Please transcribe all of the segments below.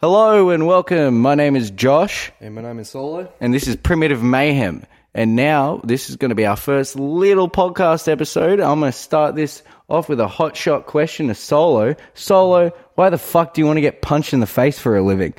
Hello and welcome. My name is Josh, And my name is Solo. and this is Primitive Mayhem. And now this is going to be our first little podcast episode. I'm going to start this off with a hot shot question to Solo. Solo, why the fuck do you want to get punched in the face for a living?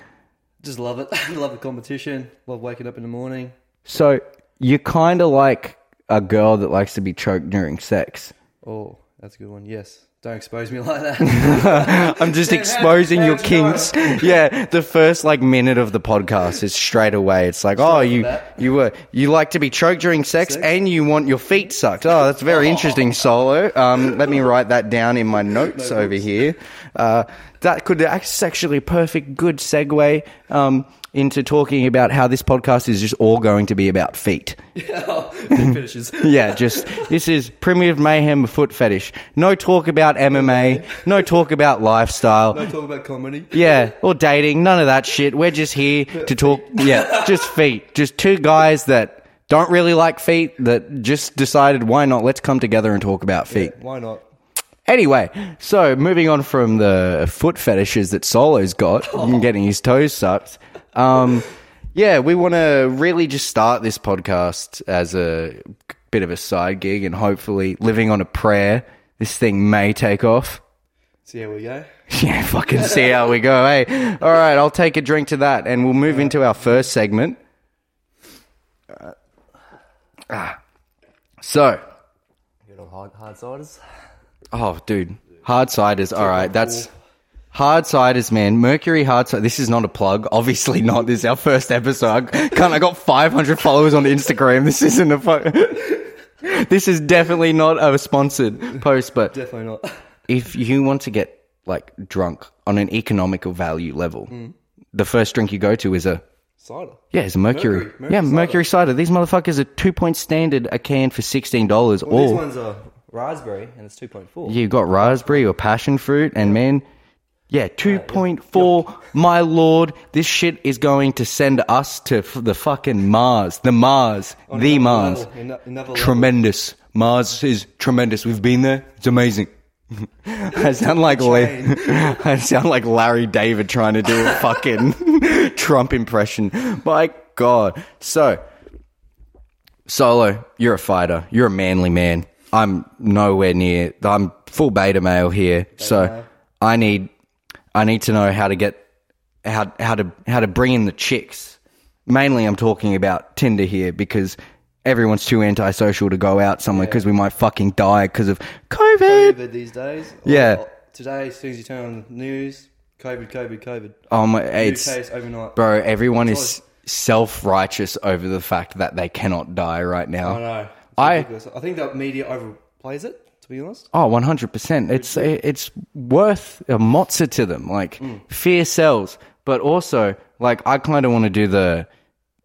Just love it. love the competition. Love waking up in the morning. So you're kind of like a girl that likes to be choked during sex. Oh, that's a good one. Yes. Don't expose me like that. I'm just exposing your kinks. Yeah, the first like minute of the podcast is straight away. It's like, oh, you that. you were you like to be choked during sex, Sex? and you want your feet sucked. Oh, that's very interesting, Solo. Um, let me write that down in my notes over here. Uh, that could actually perfect, good segue um, into talking about how this podcast is just all going to be about feet. Yeah, just this is primitive mayhem foot fetish. No talk about MMA. No talk about lifestyle. Don't talk about comedy. Yeah, or dating, none of that shit. We're just here to talk. Yeah, just feet. Just two guys that don't really like feet that just decided why not? Let's come together and talk about feet. Why not? Anyway, so moving on from the foot fetishes that Solo's got and getting his toes sucked. Um, yeah, we want to really just start this podcast as a bit of a side gig and hopefully living on a prayer. This thing may take off. See how we go. Yeah, fucking see how we go, hey. All right, I'll take a drink to that and we'll move into our first segment. Uh, ah. So, Get on hard, hard ciders. Oh, dude, hard ciders. All right, that's hard ciders, man. Mercury hard cider. This is not a plug. Obviously not. This is our first episode. Cunt, I got 500 followers on Instagram. This isn't a fu- This is definitely not a sponsored post, but Definitely not. if you want to get like drunk on an economical value level, hmm. the first drink you go to is a Cider. yeah, it's a mercury. Mercury. Mercury yeah, mercury cider. These motherfuckers are two point standard a can for sixteen dollars. Well, these or ones are raspberry and it's 2.4. you got raspberry or passion fruit, and man, yeah, uh, two point four. My lord, this shit is going to send us to f- the fucking Mars, the Mars, oh, On the another Mars. level, ano- another level. Tremendous. Mars is tremendous. We've been there. It's amazing. I sound like La- I sound like Larry David trying to do a fucking Trump impression. My God. So, Solo, you're a fighter. You're a manly man. I'm nowhere near. I'm full beta male here. so male. I need, I need to know how to get, how how to how to bring in the chicks. Mainly, I'm talking about Tinder here because everyone's too antisocial to go out somewhere because we might fucking die because of COVID. COVID these days. Yeah. Today, as soon as you turn on the news, COVID, COVID, COVID. Oh my, New it's case overnight. bro. Everyone is self righteous over the fact that they cannot die right now. I know. I- ridiculous. I think that media overplays it, to be honest. Oh, 100%. It's it's worth a mozza to them. Like mm. fear sells, but also like I kind of want to do the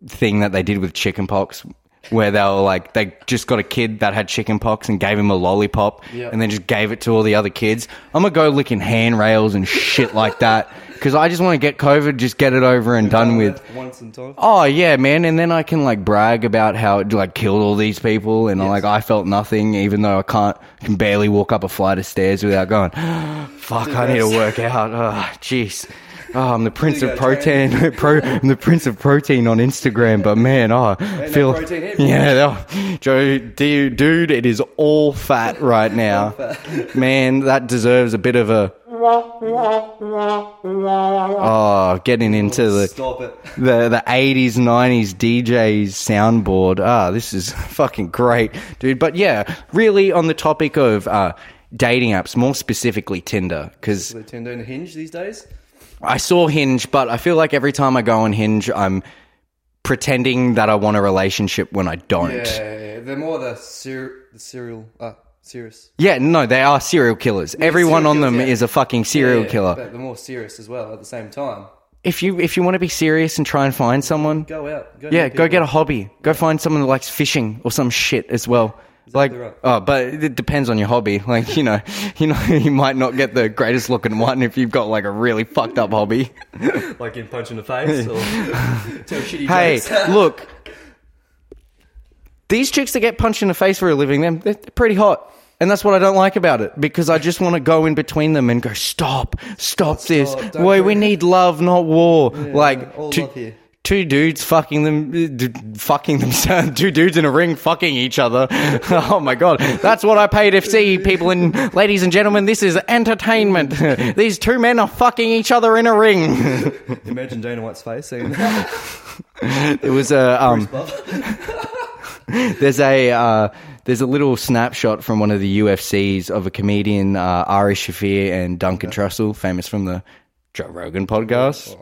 thing that they did with chickenpox where they were like they just got a kid that had chickenpox and gave him a lollipop Yeah. and then just gave it to all the other kids. I'm going to go licking handrails and shit like that cuz I just want to get covid, just get it over and done with. Once and. Oh yeah, man, and then I can like brag about how it like killed all these people, and like I felt nothing, even though I can't can barely walk up a flight of stairs without going. Fuck, I need to work out. Oh, jeez. Oh, I'm the prince of protein. Pro, I'm the prince of protein on Instagram, but man, oh, I feel yeah, oh, Joe, dude, dude, it is all fat right now. Man, that deserves a bit of a. Oh, getting into the the the eighties, nineties DJs soundboard. Ah, this is fucking great, dude. But yeah, really on the topic of uh, dating apps, more specifically Tinder, because Tinder and Hinge these days. I saw Hinge, but I feel like every time I go on Hinge, I'm pretending that I want a relationship when I don't. Yeah, Yeah, yeah, yeah. they're more the, ser- the serial, uh, serious. Yeah, no, they are serial killers. Everyone serial on them killers, yeah. is a fucking serial Yeah, killer. But they're more serious as well at the same time. If you if you want to be serious and try and find someone, Go out. Go Yeah, meet go people. get a hobby. Go find someone that likes fishing or some shit as well. like, right. oh, but it depends on your hobby. Like, you know, you know, you might not get the greatest looking one if you've got like a really fucked up hobby. like in punch in the face or tell shitty hey, jokes. look, these chicks that get punched in the face for a living, them they're pretty hot, And that's what I don't like about it because I just want to go in between them and go, stop, stop this. Stop, don't Wait, we need love, not war. like, all two, two dudes fucking them, uh, d- fucking themselves, two dudes in a ring fucking each other. oh my god, that's what I paid to see, people and ladies and gentlemen. This is entertainment. These two men are fucking each other in a ring. Imagine Dana White's face it was a um. There's a uh, there's a little snapshot from one of the UFCs of a comedian, uh, Ari Shaffir and Duncan Trussell, famous from the Joe Rogan podcast.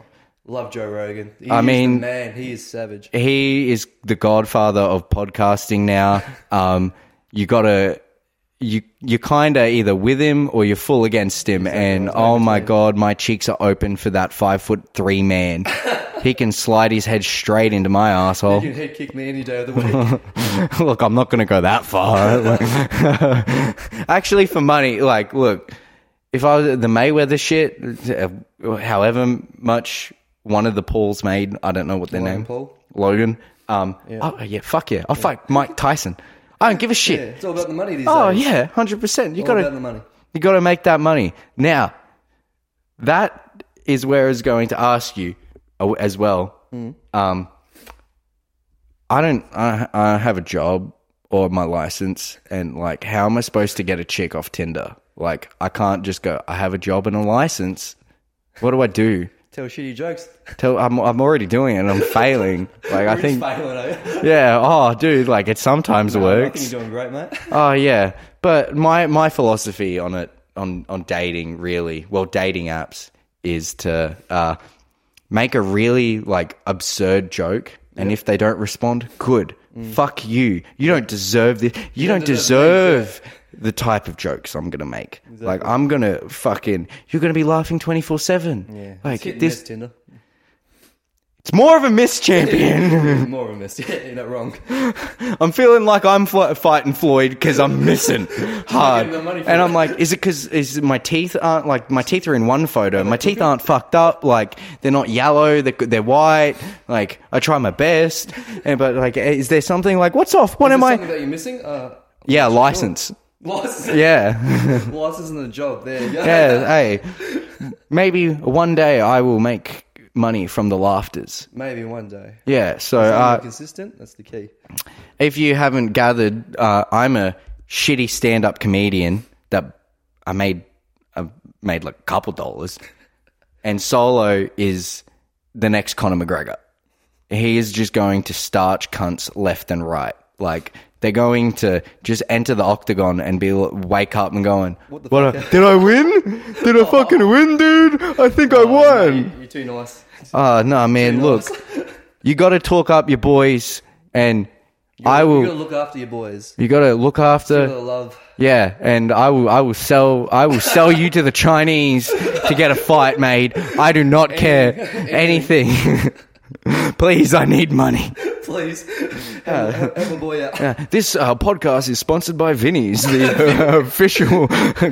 Love Joe Rogan. He I is mean- man, he is savage. He is the godfather of podcasting now. Um, you gotta. You you're kind of either with him or you're full against him, and There's no oh my god, my cheeks are open for that five foot three man. he can slide his head straight into my asshole. You can head kick me any day of the week. look, I'm not going to go that far. Actually, for money, like, look, if I was the Mayweather shit, however much one of the Pauls made, I don't know what their Logan name, Paul? Logan. Um, oh yeah, fuck yeah, I'll fight Mike Tyson. I don't give a yeah, shit. it's all about the money these days. Oh days. yeah, hundred percent. You all gotta about the money. you got to make that money. Now, that is where I was going to ask you uh, as well. Um, I don't. I, I have a job or my license, and like, how am I supposed to get a chick off Tinder? Like, I can't just go. I have a job and a license. What do I do? Tell shitty jokes. Tell I'm I'm already doing it. and I'm failing. Like I think. failing? Yeah. Oh, dude. Like it sometimes I works. you're doing great, mate. Oh yeah, but my my philosophy on it on on dating really well dating apps is to uh, make a really like absurd joke, and if they don't respond, good. Fuck you. You don't deserve this. You, don't, don't deserve deserve the type of jokes I'm gonna make. Like I'm gonna fucking. You're gonna be laughing twenty four seven. Yeah. Like it's this. miss. It's more of a miss champion. More of a miss. Yeah, you're not wrong. I'm feeling like I'm f- fighting Floyd because I'm missing hard, getting the money for and. I'm like, is it because is my teeth aren't like my teeth are in one photo, my teeth aren't fucked up, like they're not yellow, they're, they're white. Like I try my best, and but like, is there something like what's off? What Is am I? something that you're missing? Uh, Yeah, license. License. Yeah, License and a job. There you go. yeah. Hey, maybe one day I will make money from the laughters. Maybe one day. Yeah, so uh, consistent. That's the key. if you haven't gathered, uh, I'm a shitty stand-up comedian that I made I made like a couple dollars, and Solo is the next Conor McGregor. He is just going to starch cunts left and right. Like they're going to just enter the octagon and be wake up and going, "What, the a- fuck? did I win? Did I fucking win, dude? I think I oh, won." You're too nice. Oh no, man! Look, you got to talk up your boys, and I will. You will. gotta look after your boys. You got to look after. love. Yeah, and I will. I will sell. I will sell you to the Chinese to get a fight made. I do not care anything. Please, I need money. Please. A boy out. Uh, this uh, podcast is sponsored by Vinnie's, the uh, official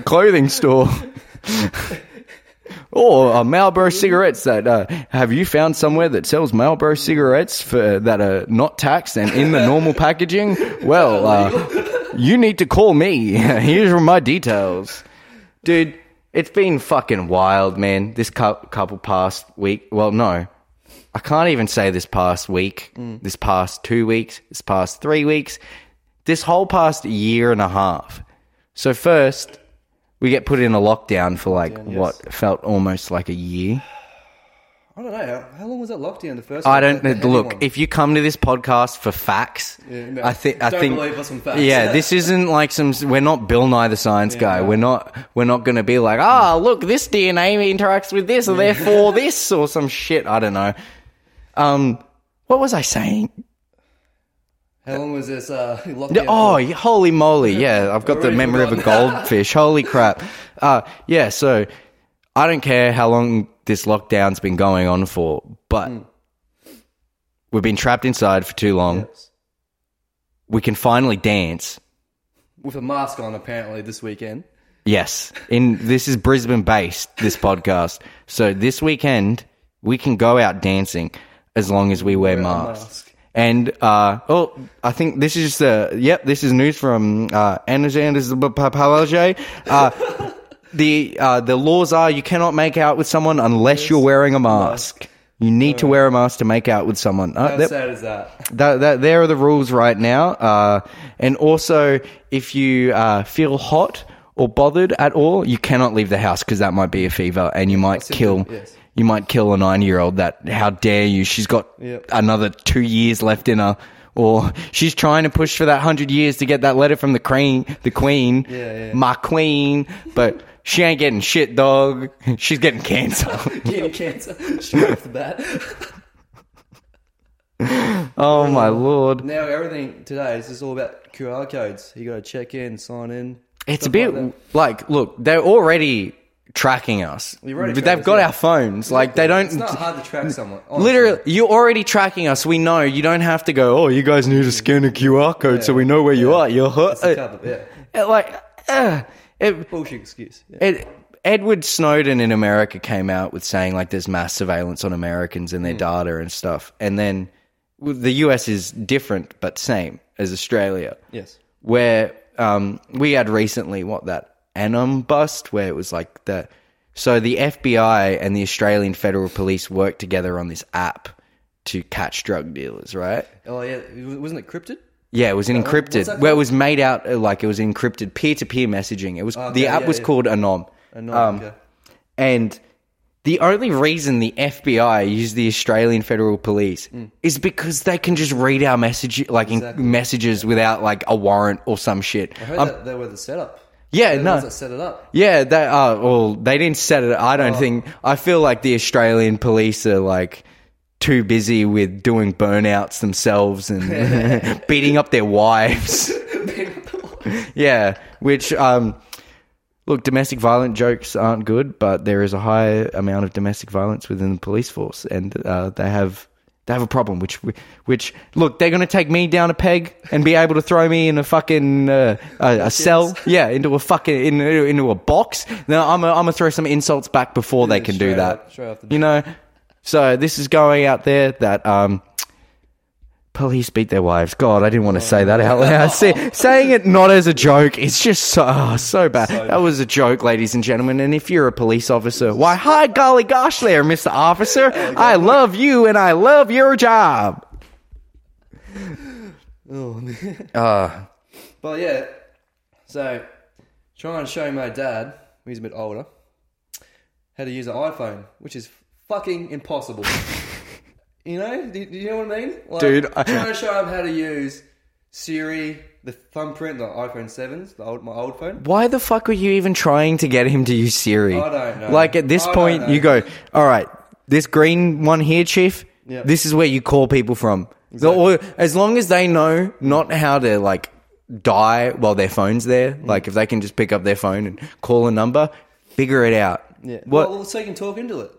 clothing store. Or uh, Marlboro cigarettes that uh, have you found somewhere that sells Marlboro cigarettes for that are not taxed and in the normal packaging? Well, uh, you need to call me. Here's my details, dude. It's been fucking wild, man. This cou- couple past week. Well, no, I can't even say this past week, this past two weeks, this past three weeks, this whole past year and a half. So first, we get put in a lockdown for like Lockdown, yes. what felt almost like a year. I don't know. How, how long was that lockdown? The first. I don't the look. If you come to this podcast for facts, Yeah, no, I think I think believe us on facts. yeah, this isn't like some. We're not Bill Nye the Science Guy. no. We're not. We're not going to be like, ah, look, this DNA interacts with this, and therefore this, or some shit. I don't know. Um, what was I saying? How long was this uh, lockdown? Oh, for? holy moly! Yeah, I've got the memory of a goldfish. holy crap! Uh, yeah, so I don't care how long this lockdown's been going on for, but we've been trapped inside for too long. Yes. We can finally dance. with a mask on apparently this weekend. Yes, in this is Brisbane based. This podcast, so this weekend we can go out dancing as long as we wear Wear masks. mask. And uh, oh, I think this is uh, yep, this is news from uh, Palage. Uh, the uh, the laws are you cannot make out with someone unless you're wearing a mask. You need to wear a mask to make out with someone. Uh, How that- sad is that? that, that there are the rules right now. Uh, and also, if you uh, feel hot or bothered at all, you cannot leave the house because that might be a fever, and you might kill. yes. You might kill a nine-year-old. That how dare you? She's got Yep. another two years left in her. Or she's trying to push for that hundred years to get that letter from the queen, the queen, Yeah, yeah. my queen. But she ain't getting shit, dog. She's getting cancer. Getting cancer straight off the bat. oh my lord. Now everything today is just all about QR codes. You got to check in, sign in. It's a bit like like, look, they're already tracking us. They've got yeah. our phones. Like they don't. It's not hard to track someone. honestly. Literally, you're already tracking us. We know. You don't have to go. Oh, you guys need to scan a QR code so we know where you are. You're hurt. Cover, yeah. like, uh, it, Bullshit excuse. Yeah. it, Edward Snowden in America came out with saying like there's mass surveillance on Americans and their Hmm. data and stuff, and then the US is different but same as Australia Yes. where um, we had recently what that Anom bust, where it was like the so the FBI and the Australian Federal Police worked together on this app to catch drug dealers, right? Oh yeah, wasn't it cryptid? Yeah, it was an encrypted, where it was made out uh, like it was encrypted peer to peer messaging. It was okay, the app yeah, was yeah. called Anom, Uh, no, Um, okay. and the only reason the FBI used the Australian Federal Police is because they can just read our message like in-. Exactly. messages without like a warrant or some shit. I heard Um, that they were the setup. Yeah, They're the no. set it up. Yeah, they uh well they didn't set it I don't think I feel like the Australian police are like too busy with doing burnouts themselves and beating up their wives. yeah, which um look, domestic violent jokes aren't good, but there is a high amount of domestic violence within the police force and uh, they have they have a problem, which, which look, they're going to take me down a peg and be able to throw me in a fucking uh, a, a cell, yeah, into a fucking in, into a box. Now I'm I'm gonna throw some insults back before they can do straight that. up- straight off the you know, so this is going out there that um. Police beat their wives. God, I didn't want to say that out loud. See, saying it not as a joke, it's just so oh, so bad. that was a joke, ladies and gentlemen. And if you're a police officer, why, hi, golly gosh, there, Mister Officer. I love you and I love your job. Oh, Uh, but yeah, so trying to show my dad, he's a bit older, how to use an iPhone, which is fucking impossible. you know, do, do you know what I mean? Like, Dude, I- trying to show him how to use Siri, the thumbprint, the iPhone sevens, the old my old phone. why the fuck were you even trying to get him to use Siri? I don't know. Like at this I point, you go, all right, this green one here, chief. Yep. This is where you call people from. The- or- as long as they know not how to like die while their phone's there, Mm. like if they can just pick up their phone and call a number, figure it out. Yeah. What? Well, so he can talk into it.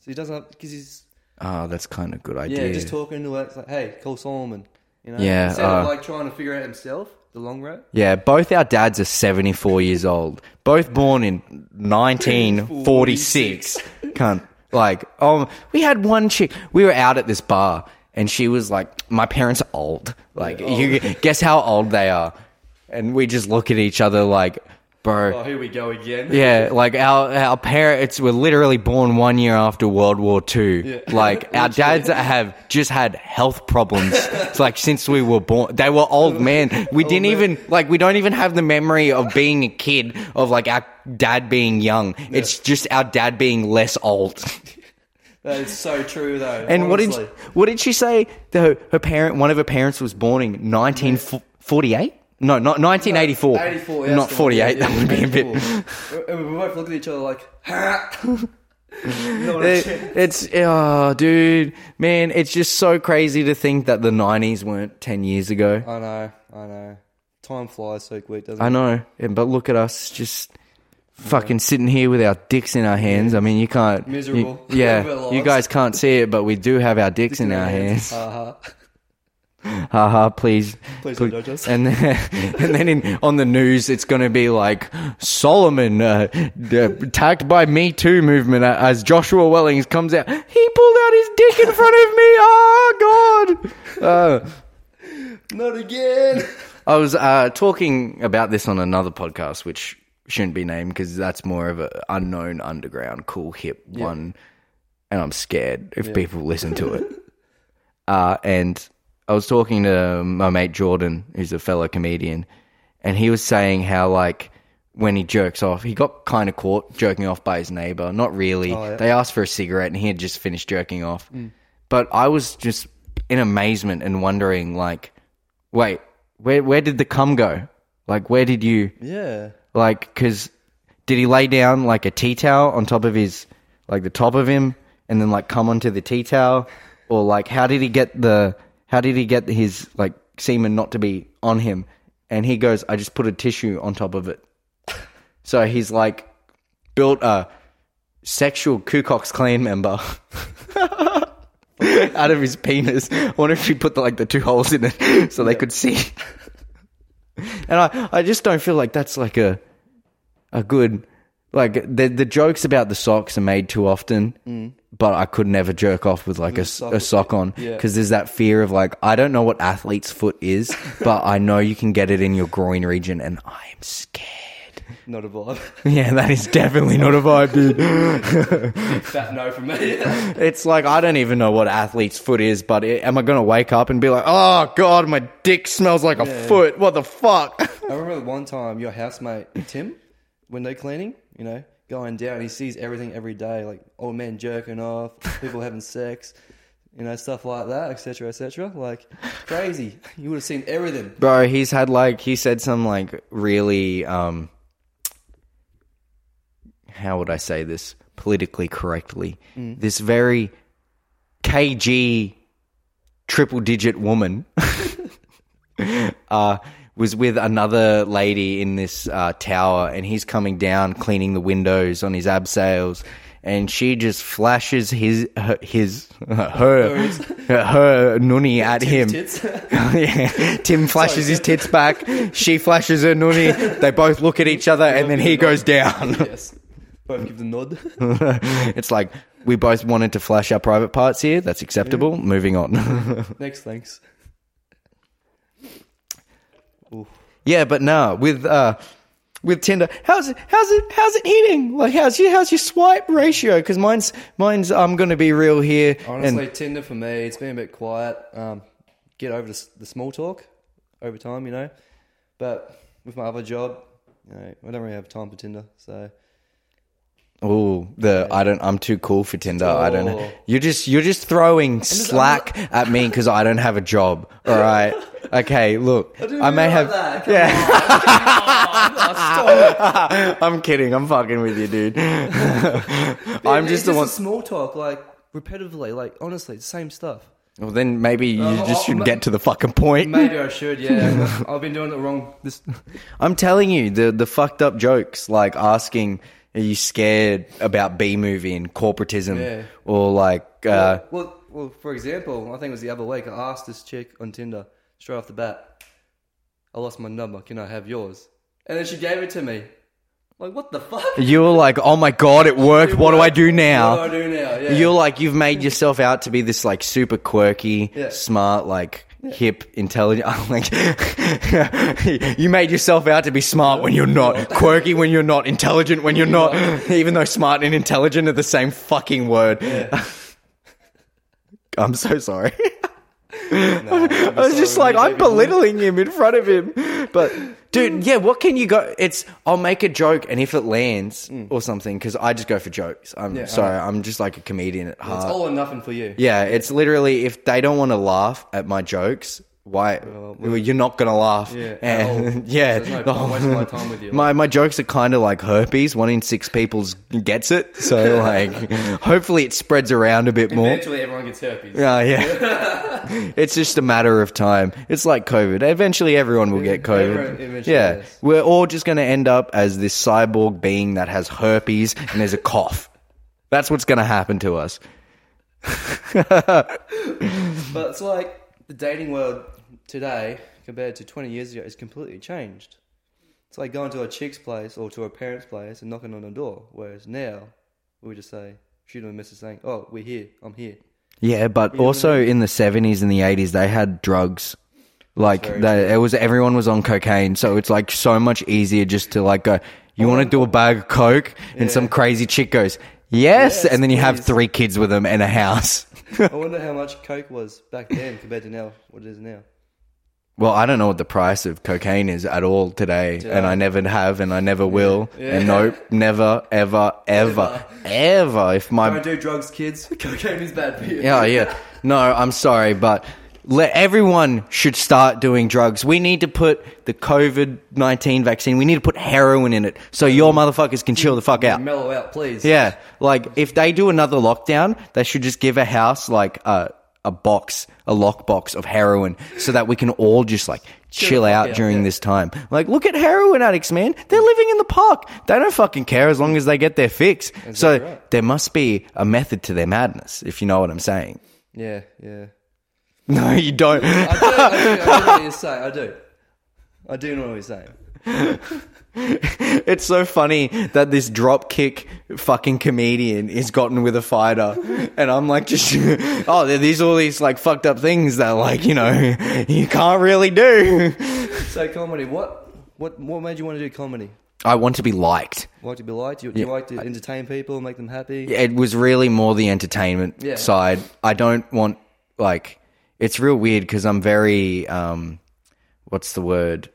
So he doesn't because he's oh, that's kind of a good idea. yeah, just talking to it. It's like, hey, call Solomon. You know, Yeah, Instead of uh, like trying to figure out himself the long road. Yeah, both our dads are 74 years old. Both born in 1946. Can't, like, um, we had one chick, we were out at this bar, and she was like, my parents are old. Like, you guess how old they are? And we just look at each other like, bro. Oh, here we go again. Yeah, like our our parents were literally born one year after World War Two. Yeah. Like our dads have just had health problems. it's like since we were born, they were old man. We didn't man. even like we don't even have the memory of being a kid of like our dad being young. It's just our dad being less old. That is so true, though. And what did what did she say? The, her, her parent, one of her parents was born in nineteen forty eight. No, not nineteen eighty four. 84, yeah, not that's the one. forty eight. Yeah, that would be a bit. We both looked at each other like, ha! It- it's oh, dude, man, it's just so crazy to think that the '90s weren't ten years ago. I know, I know. Time flies so quick, doesn't it? I know, but look at us, just fucking sitting here with our dicks in our hands. I mean, you can't. you- Miserable. yeah, you guys can't see it, but we do have our dicks in our hands. Uh-huh. Haha, please, Please don't judge us. And then, and then in, on the news, it's going to be like Solomon uh, attacked by Me Too movement uh, as Joshua Wellings comes out. He pulled out his dick in front of me. Oh God! Uh, Not again. I was uh, talking about this on another podcast, which shouldn't be named because that's more of an unknown, underground, cool, hip one, and I'm scared if people listen to it. uh, and I was talking to my mate Jordan, who's a fellow comedian, and he was saying how like when he jerks off, he got kind of caught jerking off by his neighbor. Not really. Oh, yeah. They asked for a cigarette, and he had just finished jerking off. Mm. But I was just in amazement and wondering, like, wait, where where did the cum go? Like, where did you Yeah. like? Because did he lay down like a tea towel on top of his, like the top of him, and then like come onto the tea towel, or like how did he get the how did he get his like semen not to be on him? And he goes, I just put a tissue on top of it. So he's like built a sexual Ku Klux Klan member. out of his penis. I wonder if he put the, like the two holes in it so they could see. and I, I just don't feel like that's like a a good like the the jokes about the socks are made too often. Mm. But I could never jerk off with like a, sock- a sock on yeah. because there's that fear of like I don't know what athlete's foot is, but I know you can get it in your groin region, and I am scared. Not a vibe. Yeah, that is definitely not a vibe, dude. Fat no for me. It's like I don't even know what athlete's foot is, but it, am I going to wake up and be like, "Oh God, my dick smells like a foot"? What the fuck? I remember one time your housemate Tim, window cleaning, you know, going down. He sees everything every day, like old men jerking off, people having sex, you know, stuff like that, etc., etc. Like crazy. You would have seen everything. Bro, he's had like he said some like really um how would I say this politically correctly? This very KG triple digit woman uh was with another lady in this uh, tower and he's coming down cleaning the windows on his abseils and she just flashes his her, his her her, nunny at him yeah. Tim flashes his tits back. She flashes her noonie. They both look at each other, and then he goes down. yes. Both give the nod. it's like we both wanted to flash our private parts here. That's acceptable. Moving on. Next, thanks. Yeah, but no, with uh, with Tinder, how's it? How's it? How's it hitting? Like, how's your how's your swipe ratio? Because mine's mine's. I'm going to be real here. Honestly, and Tinder for me, it's been a bit quiet. Um, get over the, the small talk over time, you know. But with my other job, you know, I don't really have time for Tinder. So oh, the I don't. I'm too cool for Tinder. I don't. Oh. You're just you're just throwing slack at me because I don't have a job. All right. Okay. Look, I, may have. Yeah. I'm kidding. I'm fucking with you, dude. I'm just the one. small talk, like repetitively, like honestly, it's the same stuff. Well, then maybe you Uh, just oh, should ma- get to the fucking point. Maybe I should. Yeah, I've been doing it wrong. This I'm telling you, the the fucked up jokes, like asking, "Are you scared about B movie and corporatism?" Yeah. Or like, uh, well, well, for example, I think it was the other week. I asked this chick on Tinder straight off the bat. I lost my number. Can I have yours? And then she gave it to me. Like, what the fuck? you were like, "Oh my god, it worked. What do I do now?" What do I do now? Yeah. You're like you've made yourself out to be this like super quirky, Yeah. smart, like hip, intelligent. I'm like you made yourself out to be smart when you're not, quirky when you're not, intelligent when you're not. Even though smart and intelligent are the same fucking word. I'm so sorry. I was just like, I'm belittling him in front of him. But, dude, yeah, what can you go? It's, I'll make a joke, and if it lands or something, because I just go for jokes. I'm Mm. Yeah, sorry, I'm just like a comedian at heart. It's heart. all or nothing for you. yeah, it's literally, if they don't want to laugh at my jokes, why? well, you're not going to laugh. Yeah, And, yeah. No point I'm wasting my time with you. My, my jokes are kind of like herpes. One in six people gets it. So, like, hopefully it spreads around a bit more. Eventually, everyone gets herpes. Yeah, yeah. it's just a matter of time. It's like COVID. Eventually, everyone will get COVID. Yeah, does. we're all just going to end up as this cyborg being that has herpes and there's a cough. That's what's going to happen to us. But it's like the dating world today compared to 20 years ago is completely changed. It's like going to a chick's place or to a parent's place and knocking on the door. Whereas now, we just say, shoot them a message saying, oh, we're here, I'm here. Yeah, but also in the seventies and the eighties, they had drugs. Like they, it was everyone was on cocaine, so it's like so much easier just to like go. You oh, want to do a bag of coke, and some crazy chick goes, "Yes,", Yes, and then you have three kids with them and a house. I wonder how much coke was back then compared to now. What it is now. Well, I don't know what the price of cocaine is at all today, and I never have, and I never will, Yeah. and nope, never, ever, ever, ever. If my Don't do drugs, kids. Cocaine is bad for you. Yeah, yeah. No, I'm sorry, but let everyone should start doing drugs. We need to put the COVID nineteen vaccine. We need to put heroin in it so your motherfuckers can chill the fuck out. Mellow out, please. Yeah, like if they do another lockdown, they should just give a house like a a box, a lock box of heroin, so that we can all just like chill out during this time. Like, look at heroin addicts, man. They're living in the park. They don't fucking care as long as they get their fix. so there must be a method to their madness, if you know what I'm saying. Yeah, yeah. No, you don't. I do, I do, I do know what you're saying. I do. I do know what you're saying. it's so funny that this drop kick fucking comedian is gotten with a fighter, and I'm like, just oh, there- these all these like fucked up things that like you know you can't really do. So comedy, what, what, what made you want to do comedy? I want to be liked. Like to be liked? You, you like to entertain people, and make them happy? It was really more the entertainment Yeah. side. I don't want like it's real weird because I'm very um, what's the word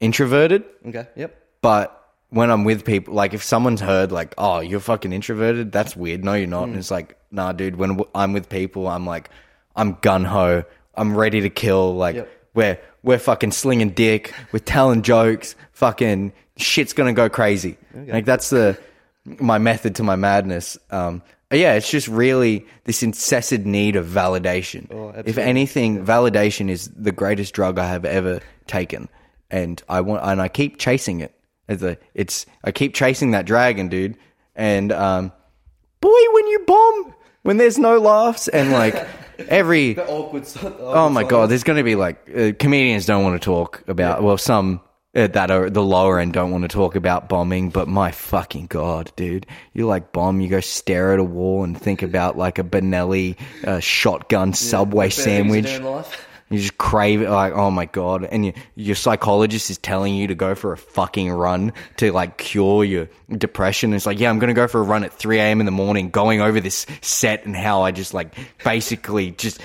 introverted. Okay. Yep. But when I'm with people, like if someone's heard like, "Oh, you're fucking introverted," that's weird. No, you're not. And it's like, nah, dude. When w- I'm with people, I'm like, I'm gun ho. I'm ready to kill. Like Yep. we're we're fucking slinging dick. We're telling jokes. Fucking shit's gonna go crazy. Like that's the my method to my madness. Um, yeah, it's just really this incessant need of validation. Oh, if anything, validation is the greatest drug I have ever taken, and I want and I keep chasing it. It's a, it's I keep chasing that dragon, dude. And um, boy, when you bomb, when there's no laughs and like every The awkward. Oh my god, there's going to be like uh, comedians don't want to talk about. Well, some uh, that are the lower end don't want to talk about bombing, but my fucking god, dude, you like bomb, you go stare at a wall and think about like a Benelli uh, shotgun Subway sandwich. You just crave it, like, oh my god! And you, your psychologist is telling you to go for a fucking run to like cure your depression. It's like, yeah, I'm gonna go for a run at 3 a.m. in the morning, going over this set and how I just like basically just,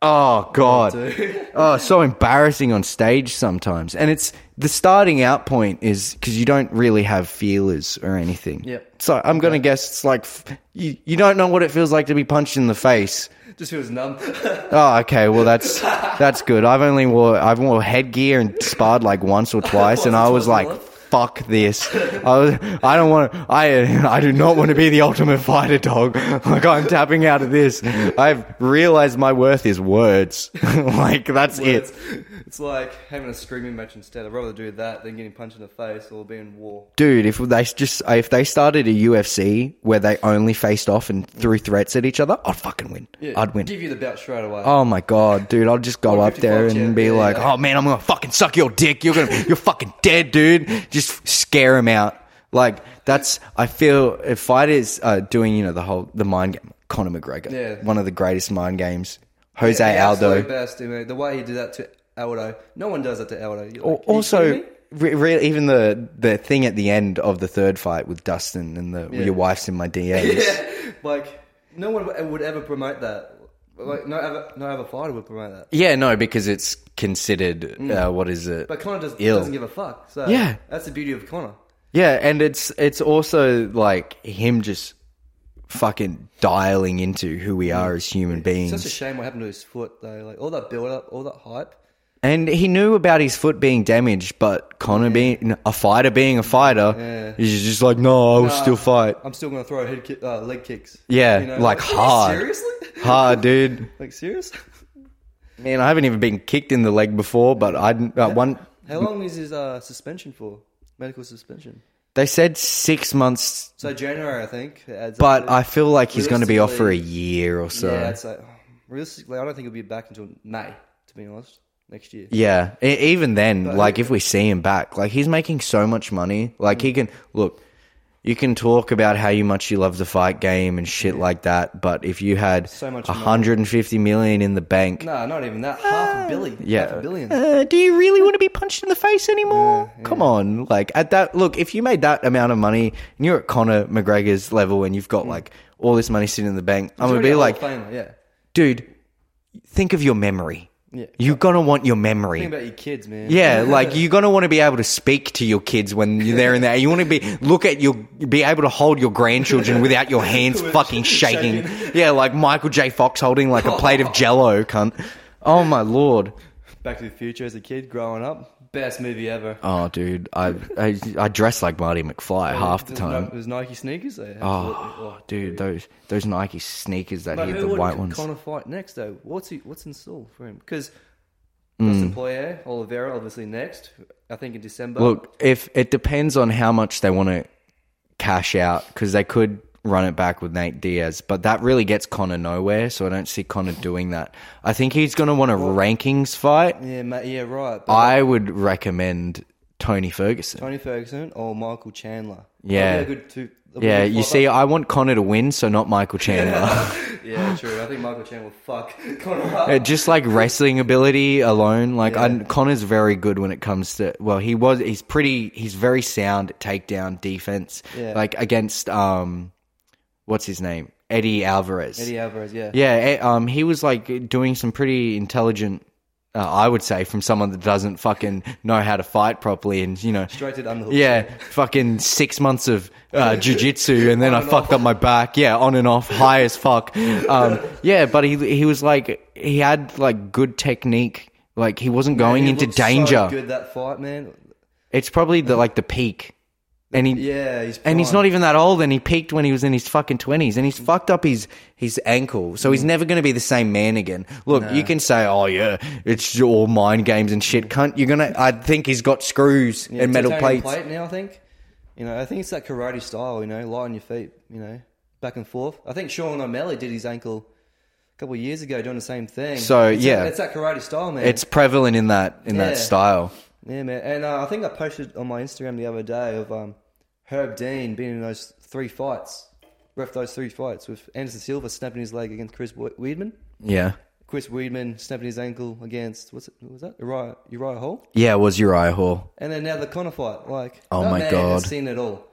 oh god, oh, so embarrassing on stage sometimes. And it's the starting out point is because you don't really have feelers or anything. Yep. So I'm gonna guess it's like f- you, you don't know what it feels like to be punched in the face. Just feels numb. Oh, okay. Well, that's that's good. I've only wore I've wore headgear and sparred like once or twice, and I was like. "Fuck this!" I was, I don't want to. I I do not want to be the ultimate fighter dog. Like I'm tapping out of this. I've realized my worth is words. like that's it's, it, it's like having a screaming match instead. I'd rather do that than getting punched in the face or being in war. dude. If they just if they started a UFC where they only faced off and threw threats at each other, I'd fucking win. Yeah, I'd win. Give you the belt straight away. Oh my god, dude! I'll just go up there and yeah, be yeah, like, "Oh man, I'm gonna fucking suck your dick. You're gonna, you're fucking dead, dude." Just scare him out. Like that's. I feel if fighters are doing, you know, the whole the mind game. Conor McGregor, Yeah. one of the greatest mind games. Jose absolute Aldo. best, The way he did that to Aldo, no one does that to Aldo. Like, Al- "Are you Also, re- re- even the the thing at the end of the third fight with Dustin and the Yeah. your wife's in my DMs. yeah, like no one would ever promote that. Like no other, no other fighter would promote that. yeah, no, because it's considered uh, what is it? Mm. But Conor does, Ill. doesn't give a fuck. So Yeah. that's the beauty of Conor. Yeah, and it's it's also like him just fucking dialing into who we are as human It's beings. such a shame what happened to his foot though. Like all that build up, all that hype. And he knew about his foot being damaged, but Conor being a fighter, being a fighter, Yeah. he's just like, no, I will still fight. I'm still gonna throw head kick, uh, leg kicks. Yeah, like, hard. Seriously? Hard, dude. like serious? Man, I haven't even been kicked in the leg before, but I uh, one. How long is his uh, suspension for? Medical suspension. They said six months, So January, I think. it adds up but to- I feel like he's going to be off for a Realistically- year or so. yeah, I'd say realistically, I don't think he'll be back until May. To be honest, next year. Yeah, e- even then, But- like if we see him back, like he's making so much money. Like he can look. you can talk about how you much you love the fight game and shit like that, but if you had So much money. 150 million in the bank, No, not even that. Half a billion. yeah, a billion. Uh, do you really want to be punched in the face anymore? Come on, like at that. Look, if you made that amount of money and you're at Conor McGregor's level and you've got like all this money sitting in the bank, I'm gonna be like, a Hall of Famer, yeah. dude, think of your memory. Yeah. You're gonna want your memory. Think about your kids, man. Yeah, like you're gonna want to be able to speak to your kids when you're there and there. You want to be look at your be able to hold your grandchildren without your hands fucking shaking. Yeah, like Michael J. Fox holding like a plate of Jello, cunt. Oh my lord. Back to the Future as a kid growing up. Best movie ever. Oh, dude, I I, I dress like Marty McFly half the no- time. There's Nike sneakers there. Oh, dude, those those Nike sneakers that hit who the white ones. Conor fight next though? What's he? What's in store for him? Because Hmm. Dustin Poirier, Oliveira, obviously next. I think in December. Look, if it depends on how much they want to cash out, because they could run it back with Nate Diaz, but that really gets Conor nowhere. So I don't see Conor doing that. I think he's going to want a rankings fight. yeah, yeah, right. I would recommend Tony Ferguson. Tony Ferguson or Michael Chandler. Yeah. That'd be a good two. that'd be a Yeah, you see, I want Conor to win, so not Michael Chandler. Yeah, true. I think Michael Chandler will fuck Conor up. Just like wrestling ability alone, like I, Conor's very good when it comes to. Well, he was. He's pretty. He's very sound takedown defense. Yeah. Like against um, what's his name? Eddie Alvarez. Eddie Alvarez, yeah. Yeah. eh, Um, he was like doing some pretty intelligent. Uh, I would say from someone that doesn't fucking know how to fight properly, and you know, Straight to the underhook. yeah, fucking six months of uh, jujitsu, and then I fucked up my back. Yeah, on and off, high as fuck. Um, yeah, but he he was like he had like good technique. Like he wasn't going He into looked so danger. good that fight, man. It's probably the like the peak, and he Yeah, he's and he's not even that old, and he peaked when he was in his fucking twenties, and he's fucked up his his ankle, so Mm. he's never going to be the same man again. Look, you can say, oh yeah, it's all mind games and shit, cunt. You're gonna, I think he's got screws Yeah, and metal titanium plates. plate now. I think. You know, I think it's that karate style. You know, light on your feet. You know, back and forth. I think Sean O'Malley did his ankle a couple of years ago, doing the same thing. So, It's yeah. that, it's that karate style, man. It's prevalent in that in Yeah. that style. Yeah, man. And uh, I think I posted on my Instagram the other day of um, Herb Dean being in those three fights, ref those three fights with Anderson Silva snapping his leg against Chris Weidman, Yeah, Chris Weidman snapping his ankle against what's it? What was that Uriah, Uriah Hall? yeah, it was Uriah Hall. And then now the Conor fight. Like, Oh my man God. has seen it all.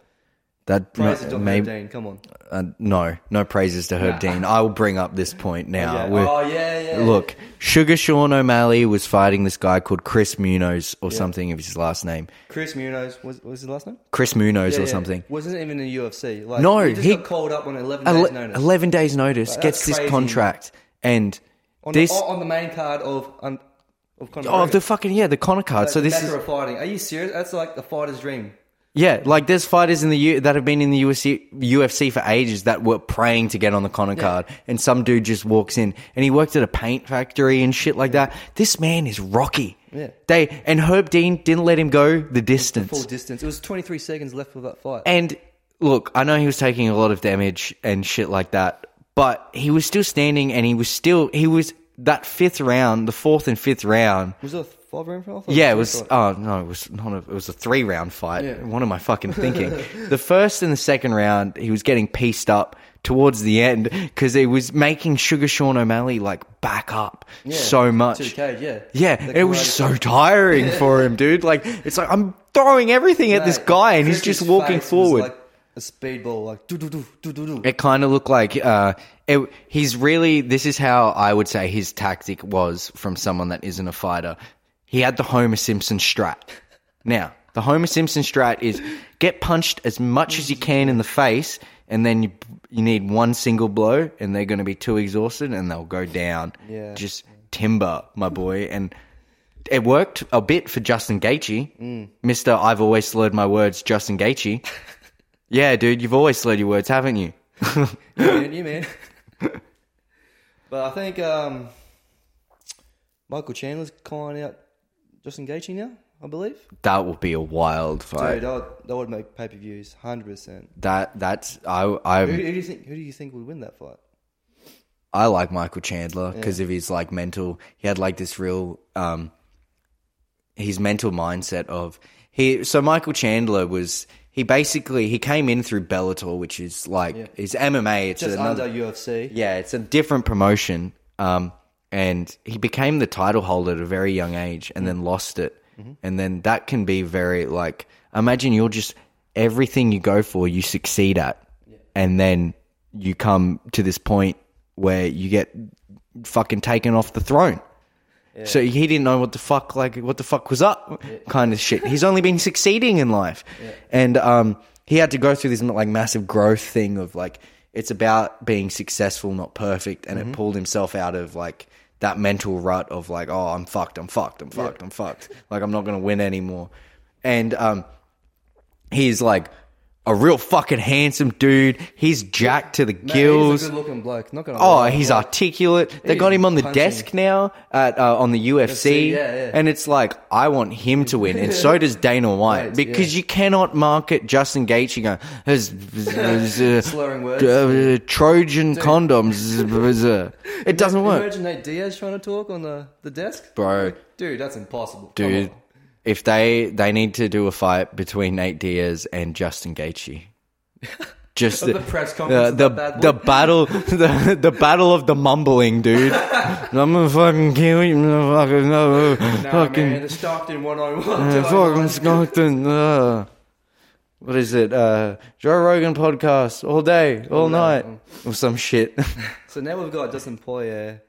That Praise no, to Herb Dean. Come on. uh, no, no praises to Herb Dean. I will bring up this point now. Yeah. Oh yeah, yeah. Look, Sugar Sean O'Malley was fighting this guy called Chris Munoz or something of his last name. Chris Munoz was what was his last name? Chris Munoz Yeah, or yeah. something. Wasn't even in the UFC. Like, No, he he- got called up on eleven Ele- days notice 11 days notice, Like, gets that's this crazy, contract, and on, this. the, on the main card of um, of Conor Oh, McGregor. the fucking yeah, the Conor card. Like, so this is of fighting. Are you serious? That's like the fighter's dream. Yeah, like there's fighters in the U- that have been in the UFC, UFC for ages that were praying to get on the Conor card, and some dude just walks in and he worked at a paint factory and shit like that. This man is Rocky. Yeah. They and Herb Dean didn't let him go the distance. Full distance. It was 23 seconds left of that fight. And look, I know he was taking a lot of damage and shit like that, but he was still standing and he was still he was that fifth round, the fourth and fifth round. was it a five round fight? Yeah, it was. Oh no, it was not. A, it was a three round fight. Yeah. What am I fucking thinking? the first and the second round, he was getting pieced up towards the end because it was making Sugar Sean O'Malley like back up Yeah, so much. the cage, yeah. Yeah, The it was so fight. tiring for him, dude. Like it's like I'm throwing everything at this guy, and he's just walking forward. like a speedball, like do do do do do do. It kind of looked like uh, it, he's really. This is how I would say his tactic was from someone that isn't a fighter. He had the Homer Simpson strat. Now, the Homer Simpson strat is get punched as much as you can in the face, and then you you need one single blow, and they're going to be too exhausted, and they'll go down. Yeah. just timber, my boy, and. It worked a bit for Justin Gaethje, Mister. I've always slurred my words, Justin Gaethje. yeah, dude, you've always slurred your words, haven't you? you man, you man. but I think um, Michael Chandler's calling out Justin Gaethje now. I believe. That would be a wild fight. Dude, that would, that would make pay per views, hundred percent. That that's I Who, I who do you think? Who do you think would win that fight? I like Michael Chandler because of his like mental. He had like this real um his mental mindset of he. So Michael Chandler was he basically he came in through Bellator, which is like Yeah. is MMA. It's Just another, under UFC. yeah, it's a different promotion. Um, and he became the title holder at a very young age, and then lost it. And then that can be very like imagine you're just everything you go for, you succeed at, and then you come to this point where you get fucking taken off the throne. So he didn't know what the fuck, like what the fuck was up, kind of shit. He's only been succeeding in life, and um, he had to go through this like massive growth thing of like it's about being successful, not perfect, and it pulled himself out of like that mental rut of like, oh, I'm fucked, I'm fucked, I'm fucked, I'm fucked. Like I'm not gonna win anymore, and um, he's like a real fucking handsome dude. He's jacked to the gills. he's a good looking bloke. Not gonna Oh, lie. he's Like, articulate. They He's got him on the punching. desk now at uh, on the UFC, yeah, yeah. and it's like I want him to win, and so does Dana White Right, because yeah. you cannot market Justin Gaethje going "Has- has, uh, Slurring words. uh, Trojan condoms. It doesn't work, Imagine Nate Diaz trying to talk on the, the desk. bro. Dude, that's impossible. Come Dude, on. If they they need to do a fight between Nate Diaz and Justin Gaethje. Just Of the press conference of the the battle the the battle of the mumbling, dude. I'm gonna fucking kill you, motherfucker. No, Nah, fucking man, the Stockton 101. uh, fucking Stockton. Uh. What is it? Uh, Joe Rogan podcast all day, all night, or some shit. So now we've got Dustin Poirier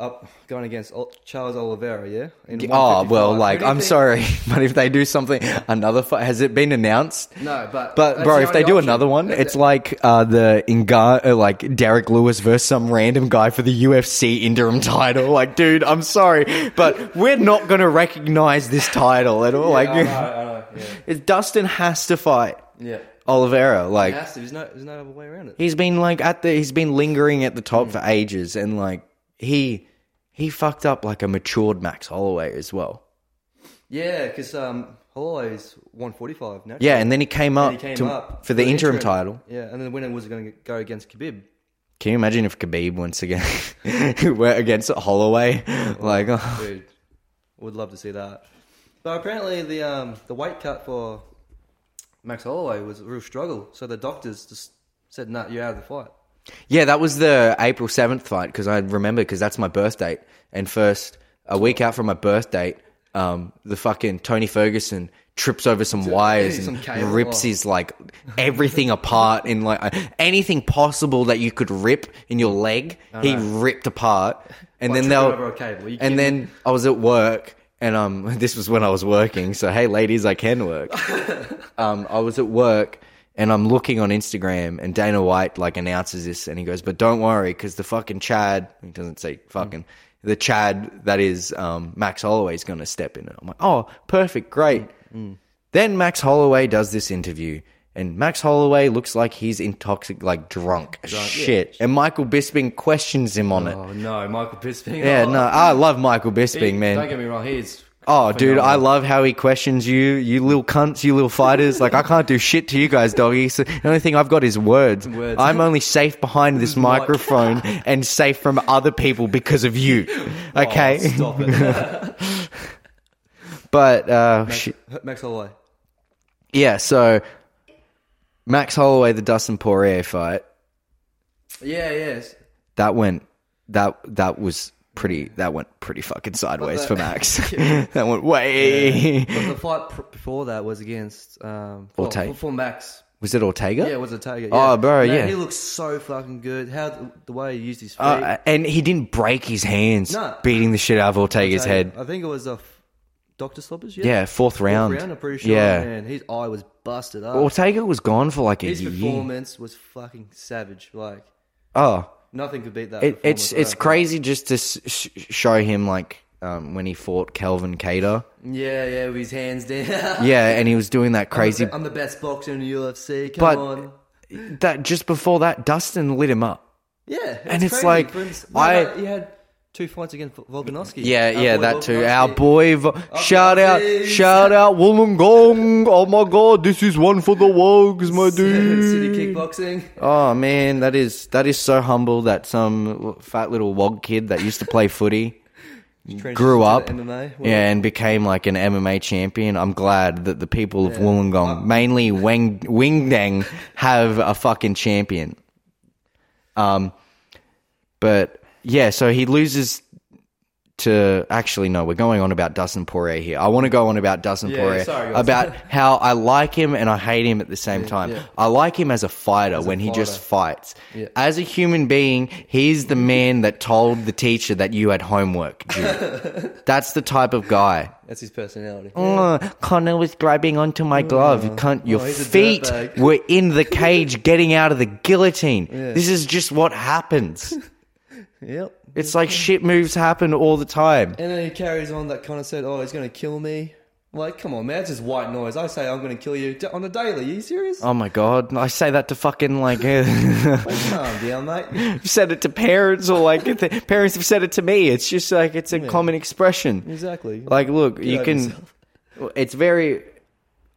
up going against Charles Oliveira, yeah? In oh well, like I'm think- sorry, but if they do something, another fight has it been announced? No, but But bro, the if they do option. another one, it's like uh, the Inga, uh, like Derrick Lewis versus some random guy for the UFC interim title. Like, dude, I'm sorry, but we're not gonna recognize this title at all. Yeah, like, I know, I know, yeah. it's Dustin has to fight yeah. Oliveira. Like. There's no, there's no other way around it. he's been like at the, he's been lingering at the top Hmm. for ages, and like he he fucked up like a matured Max Holloway as well. Yeah, because um, Holloway's 145 now. Yeah, and then he came up, he came to- up for the interim, title. Yeah, and then the winner was going to go against Khabib. Can you imagine if Khabib once again went against Holloway? Like, oh. Dude, would love to see that. But apparently the um the weight cut for Max Holloway was a real struggle. So the doctors just said, "Nah, you're out of the fight." Yeah, that was the April 7th fight because I remember because that's my birth date. And first, a week out from my birth date, um, the fucking Tony Ferguson trips over some wires and cable. rips his like everything apart in like anything possible that you could rip in your leg. He ripped apart, and then they'll over a cable. And then I was at work. And um, this was when I was working. So hey, ladies, I can work. um, I was at work and I'm looking on Instagram and Dana White like announces this and he goes, but don't worry because the fucking Chad, he doesn't say fucking, the Chad that is um, Max Holloway is going to step in. And I'm like, oh, perfect, great. Then Max Holloway does this interview and Max Holloway looks like he's intoxic, like drunk as shit. And Michael Bisping questions him on it. Oh no, Michael Bisping. Yeah, oh, no, I love Michael he- Bisping, man. Don't get me wrong, he's Oh, dude, I love how he questions you, you little cunts, you little fighters. Like, I can't do shit to you guys, doggy. So the only thing I've got is words. Words. I'm only safe behind this microphone and safe from other people because of you. Okay? Oh, stop it. but, uh, shit. Max Holloway. yeah, so Max Holloway, the Dustin Poirier fight, Yeah, yes. that went, that, that was pretty, that went pretty fucking sideways for Max. that went way. But the fight pr- before that was against um, for, Ortega? for, Max. Was it Ortega? Yeah, it was a Tiger. Oh, bro, Man, yeah. He looks so fucking good. How the way he used his feet. Uh, and he didn't break his hands No. beating the shit out of Ortega's head. I think it was a f- Doctor Stoppers. Yeah, Yeah, fourth Fourth round. round. I'm pretty sure. Yeah. man, his eye was busted up. Ortega was gone for like a year. his performance was fucking savage. Like Oh, nothing could beat that. it, it's it's crazy just to sh- show him like um, when he fought Calvin Kattar. Yeah, yeah, with his hands down. Yeah, and he was doing that crazy. I'm the best boxer in the UFC. Come But- on. That just before that, Dustin lit him up. Yeah, and it's crazy. like, instance, I- he had two fights against Volkanovski. Yeah, Our yeah, boy that too. Volkanovski. Our boy, Vo- shout out, shout out, Wollongong. Oh my god, this is one for the Wogs, my dude. City kickboxing. Oh man, that is that is so humble that some fat little wog kid that used to play footy grew up, MMA, well- yeah, and became like an MMA champion. I'm glad that the people of Wollongong, mainly Weng Wingdang, have a fucking champion. Um, but yeah, so he loses to actually no, we're going on about Dustin Poirier here. I want to go on about Dustin Yeah, Poirier sorry, guys. about how I like him and I hate him at the same time. I like him as a fighter when he just fights. As a human being, he's the man that told the teacher that you had homework due. That's the type of guy. That's his personality. Oh, Conor was grabbing onto my glove. You can't, your Oh, he's a feet dirtbag. were in the cage getting out of the guillotine. This is just what happens. Yep. It's like shit moves happen all the time. And then he carries on that kind of said, "Oh, he's going to kill me." Like, come on, man, that's just white noise. I say I'm going to kill you d- on a daily. Are you serious? Oh my god, I say that to fucking like, uh, Like, calm down, mate. I've said it to parents or like parents have said it to me. It's just like it's a common expression. Exactly. Like, look, you over can. yourself. It's very.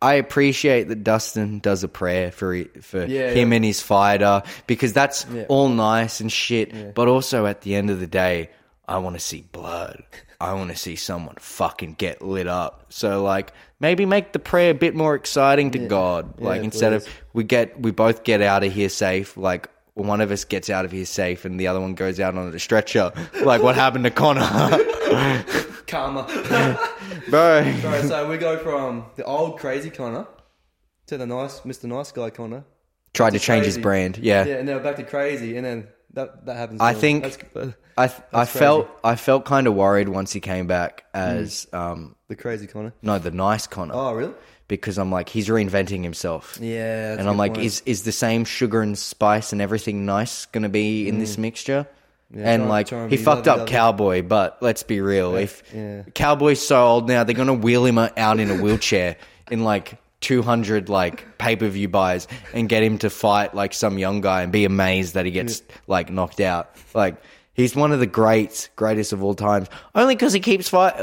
I appreciate that Dustin does a prayer for for Yeah, him yeah. and his fighter because that's Yeah. all nice and shit. But also at the end of the day, I want to see blood. I want to see someone fucking get lit up. So like maybe make the prayer a bit more exciting to God. Like instead of we get we both get out of here safe. Like one of us gets out of here safe and the other one goes out on the stretcher. Like what happened to Conor, Karma. bro? Right, so we go from the old crazy Conor to the nice Mr. Nice Guy Conor. Tried to Just change his crazy. brand. Yeah. Yeah, and now back to crazy, and then that that happens. I to think That's, I th- I That's felt I felt kind of worried once he came back Mm. as um the crazy Conor. no the nice Conor Oh, really? because I'm like he's reinventing himself. Yeah. that's and a I'm good like, point. is is the same sugar and spice and everything nice going to be in this mixture? Mm. Yeah, and like try he fucked up. Cowboy, but let's be real. If yeah. Cowboy's so old now, they're gonna wheel him out in a wheelchair in like 200 like pay per view buys and get him to fight like some young guy and be amazed that he gets like knocked out. Like he's one of the greats, greatest of all times. Only because he keeps fight,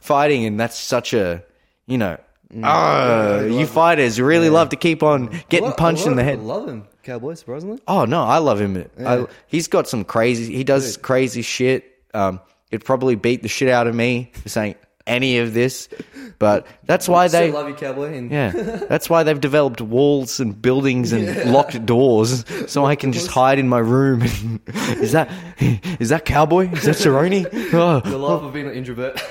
fighting, and that's such a you know. ah, you fighters really love to keep on getting lot- punched in the head. Love him, Cowboy. Surprisingly. Oh no, I love him. I, he's got some crazy. He does crazy shit. Um, he'd probably beat the shit out of me for saying any of this, but that's why Still they. love you, Cowboy. And Yeah, that's why they've developed walls and buildings and locked doors, so I can just hide in my room. is that is that cowboy? Is that Cerrone? the Oh, life of being an introvert.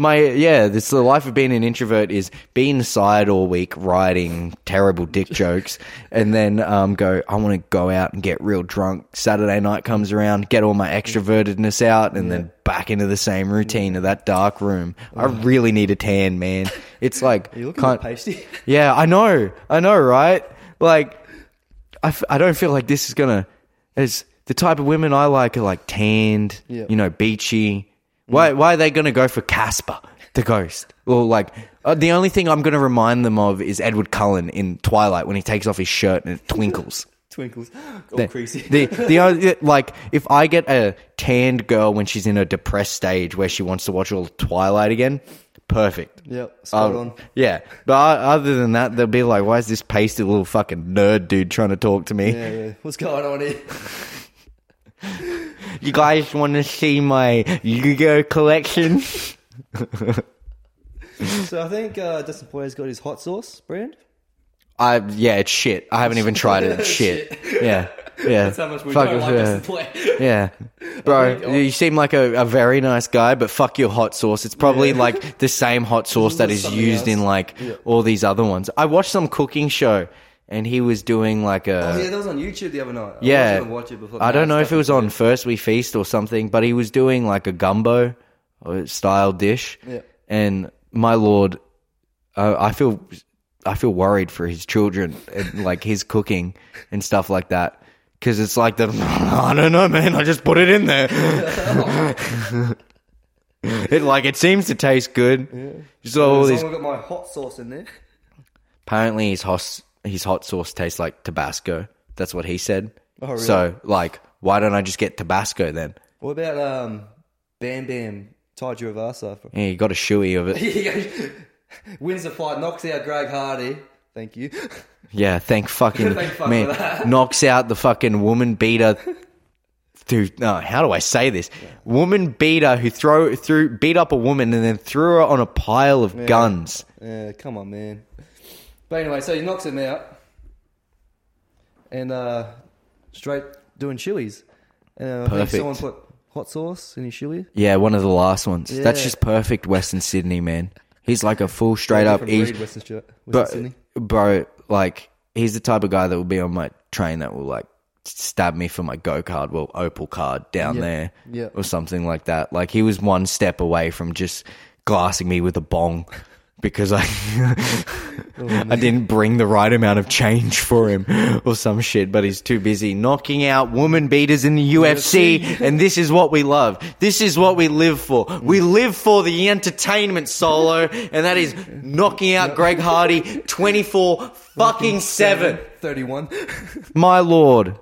My yeah, this the life of being an introvert is be inside all week writing terrible dick jokes, and then um, go. I want to go out and get real drunk. Saturday night comes around, get all my extrovertedness out, and then back into the same routine of that dark room. I really need a tan, man. It's like you looking pasty. yeah, I know, I know, right? Like, I, f- I don't feel like this is gonna. As the type of women I like are like tanned, Yeah. you know, beachy. Why why are they gonna go for Casper, the ghost? Or like uh, the only thing I'm gonna remind them of is Edward Cullen in Twilight when he takes off his shirt and it twinkles. Twinkles. All The, creasy. the the only, like if I get a tanned girl when she's in a depressed stage where she wants to watch all Twilight again, perfect. yep. Spot Um, on. Yeah, but o- other than that, they'll be like, "Why is this pasty little fucking nerd dude trying to talk to me?" Yeah, yeah. What's going on here? You guys want to see my Yu-Gi-Oh collection? So I think uh, Dustin Poirier's got his hot sauce brand. I yeah, it's shit. I haven't even tried it. It's shit. Yeah, yeah. That's how much we Fuck don't like yeah. Poirier. Yeah, bro, you seem like a, a very nice guy, but fuck your hot sauce. It's probably Yeah. like the same hot sauce that is used in else. like all these other ones. I watched some cooking show, and he was doing like a Oh yeah, that was on YouTube the other night. Yeah, I was gonna watch it before. I don't know if it was on First We Feast or something, but he was doing like a gumbo uh, style dish. Yeah. And my lord, uh, I feel I feel worried for his children and like his cooking and stuff like that because it's like the I don't know, man. I just put it in there. it like it seems to taste good. So all these got my hot sauce in there. apparently his hot his hot sauce tastes like Tabasco. That's what he said. Oh, really? So like, why don't I just get Tabasco then? What about um, Bam Bam Tai Tuivasa? Yeah, you got a shoey of it. Wins the fight, knocks out Greg Hardy. Thank you. Yeah, thank fucking Thank fuck man. Knocks out the fucking woman beater Dude, no, how do I say this? Woman beater who throw threw beat up a woman and then threw her on a pile of guns. Yeah, come on, man. But anyway, so he knocks him out, and uh, straight doing chilies. And uh, I think Perfect. someone put hot sauce in his chili. Yeah, one of the last ones. That's Yeah. just perfect Western Sydney, man. He's like a full straight up Different east Western, Stu- Western But, Sydney. bro, like he's the type of guy that will be on my train that will like stab me for my go card, well, Opal card down Yeah. there, Yeah. or something like that. Like he was one step away from just glassing me with a bong because I oh, I didn't bring the right amount of change for him or some shit. But he's too busy knocking out woman beaters in the UFC, and this is what we love. This is what we live for. Mm. We live for the entertainment solo, and that is knocking out Greg Hardy twenty four fucking seven. 31. My lord.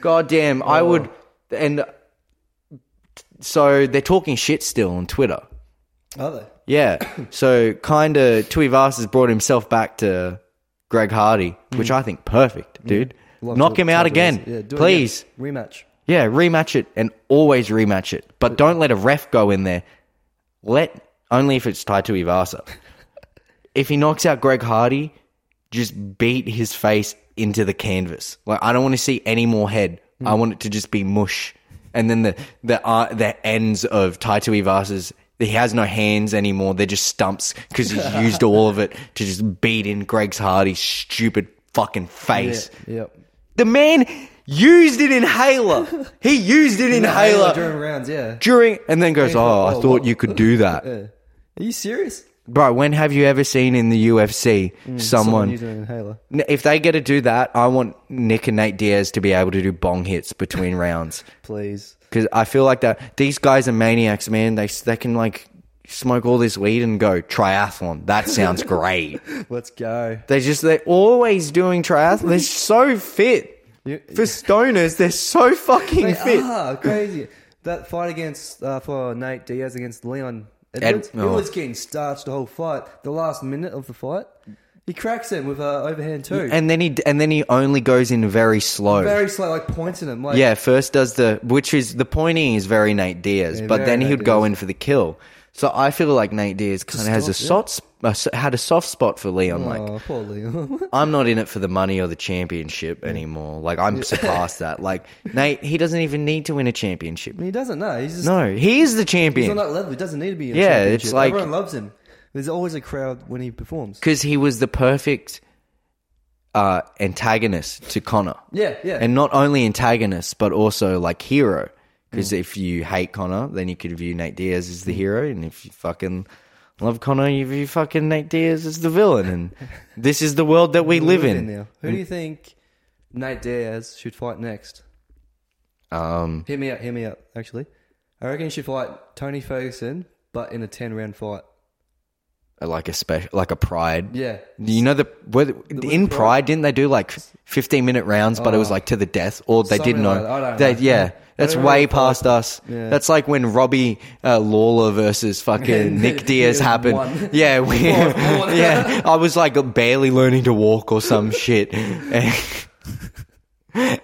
God damn, I oh. would and so they're talking shit still on Twitter. Are they? Yeah. So kind of Tuivasa has brought himself back to Greg Hardy, which I think perfect, dude. Love Knock to- him out love to again, listen. Yeah, do it please. again. Rematch. Yeah, rematch it and always rematch it, but don't let a ref go in there. Let only if it's Tai Tuivasa. if he knocks out Greg Hardy, just beat his face into the canvas. Like I don't want to see any more head. I want it to just be mush. And then the the uh, the ends of Tai Tuivasa's he has no hands anymore. They're just stumps because he's used all of it to just beat in Greg's Hardy's stupid fucking face. Yeah. Yep. The man used an inhaler. He used an inhaler during rounds, yeah. during, and then goes, "Oh, I thought you could do that." Yeah. Are you serious? Bro, when have you ever seen in the UFC mm, someone? using an inhaler. N- If they get to do that, I want Nick and Nate Diaz to be able to do bong hits between rounds Please. Because I feel like that these guys are maniacs, man. They they can like smoke all this weed and go triathlon. That sounds great. Let's go. they just they're always doing triathlon. They're so fit You- for stoners. They're so fucking They fit. are crazy. That fight against uh, for Nate Diaz against Leon Edwards, oh. he was getting starched the whole fight. The last minute of the fight, he cracks him with uh, overhand too. And then he and then he only goes in very slow. very slow, like pointing him. Like, Yeah, first does the which is the pointing is very Nate Diaz, Yeah, but very then he Nate would go Diaz. in for the kill. So I feel like Nate Diaz kind of has a soft, a s- had a soft spot for Leon. Like oh, poor Leon. I'm not in it for the money or the championship anymore. Like I'm surpassed that. Like Nate, he doesn't even need to win a championship. he doesn't know. He's just No, he is the he's champion on that level. He doesn't need to be. Yeah, it's like- everyone loves him. There's always a crowd when he performs. because he was the perfect uh, antagonist to Conor. Yeah, yeah. and not only antagonist but also like hero. Because if you hate Conor, then you could view Nate Diaz as the hero, and if you fucking love Conor, you view fucking Nate Diaz as the villain. And this is the world that we live in. now. Who do you think Nate Diaz should fight next? Um, Hear me out. Hear me out. Actually, I reckon he should fight Tony Ferguson, but in a ten round fight. Like a special, like a Pride. Yeah. You know the whether, in Pride- didn't they do like fifteen minute rounds, but it was Oh. like to the death, or they Something didn't know. that. I don't They- know. Yeah, that's don't way follow- past us. Yeah. That's like when Robbie uh, Lawler versus fucking Nick Diaz Yeah, happened. one. Yeah, we, Fourth one. yeah. I was like barely learning to walk or some shit. And,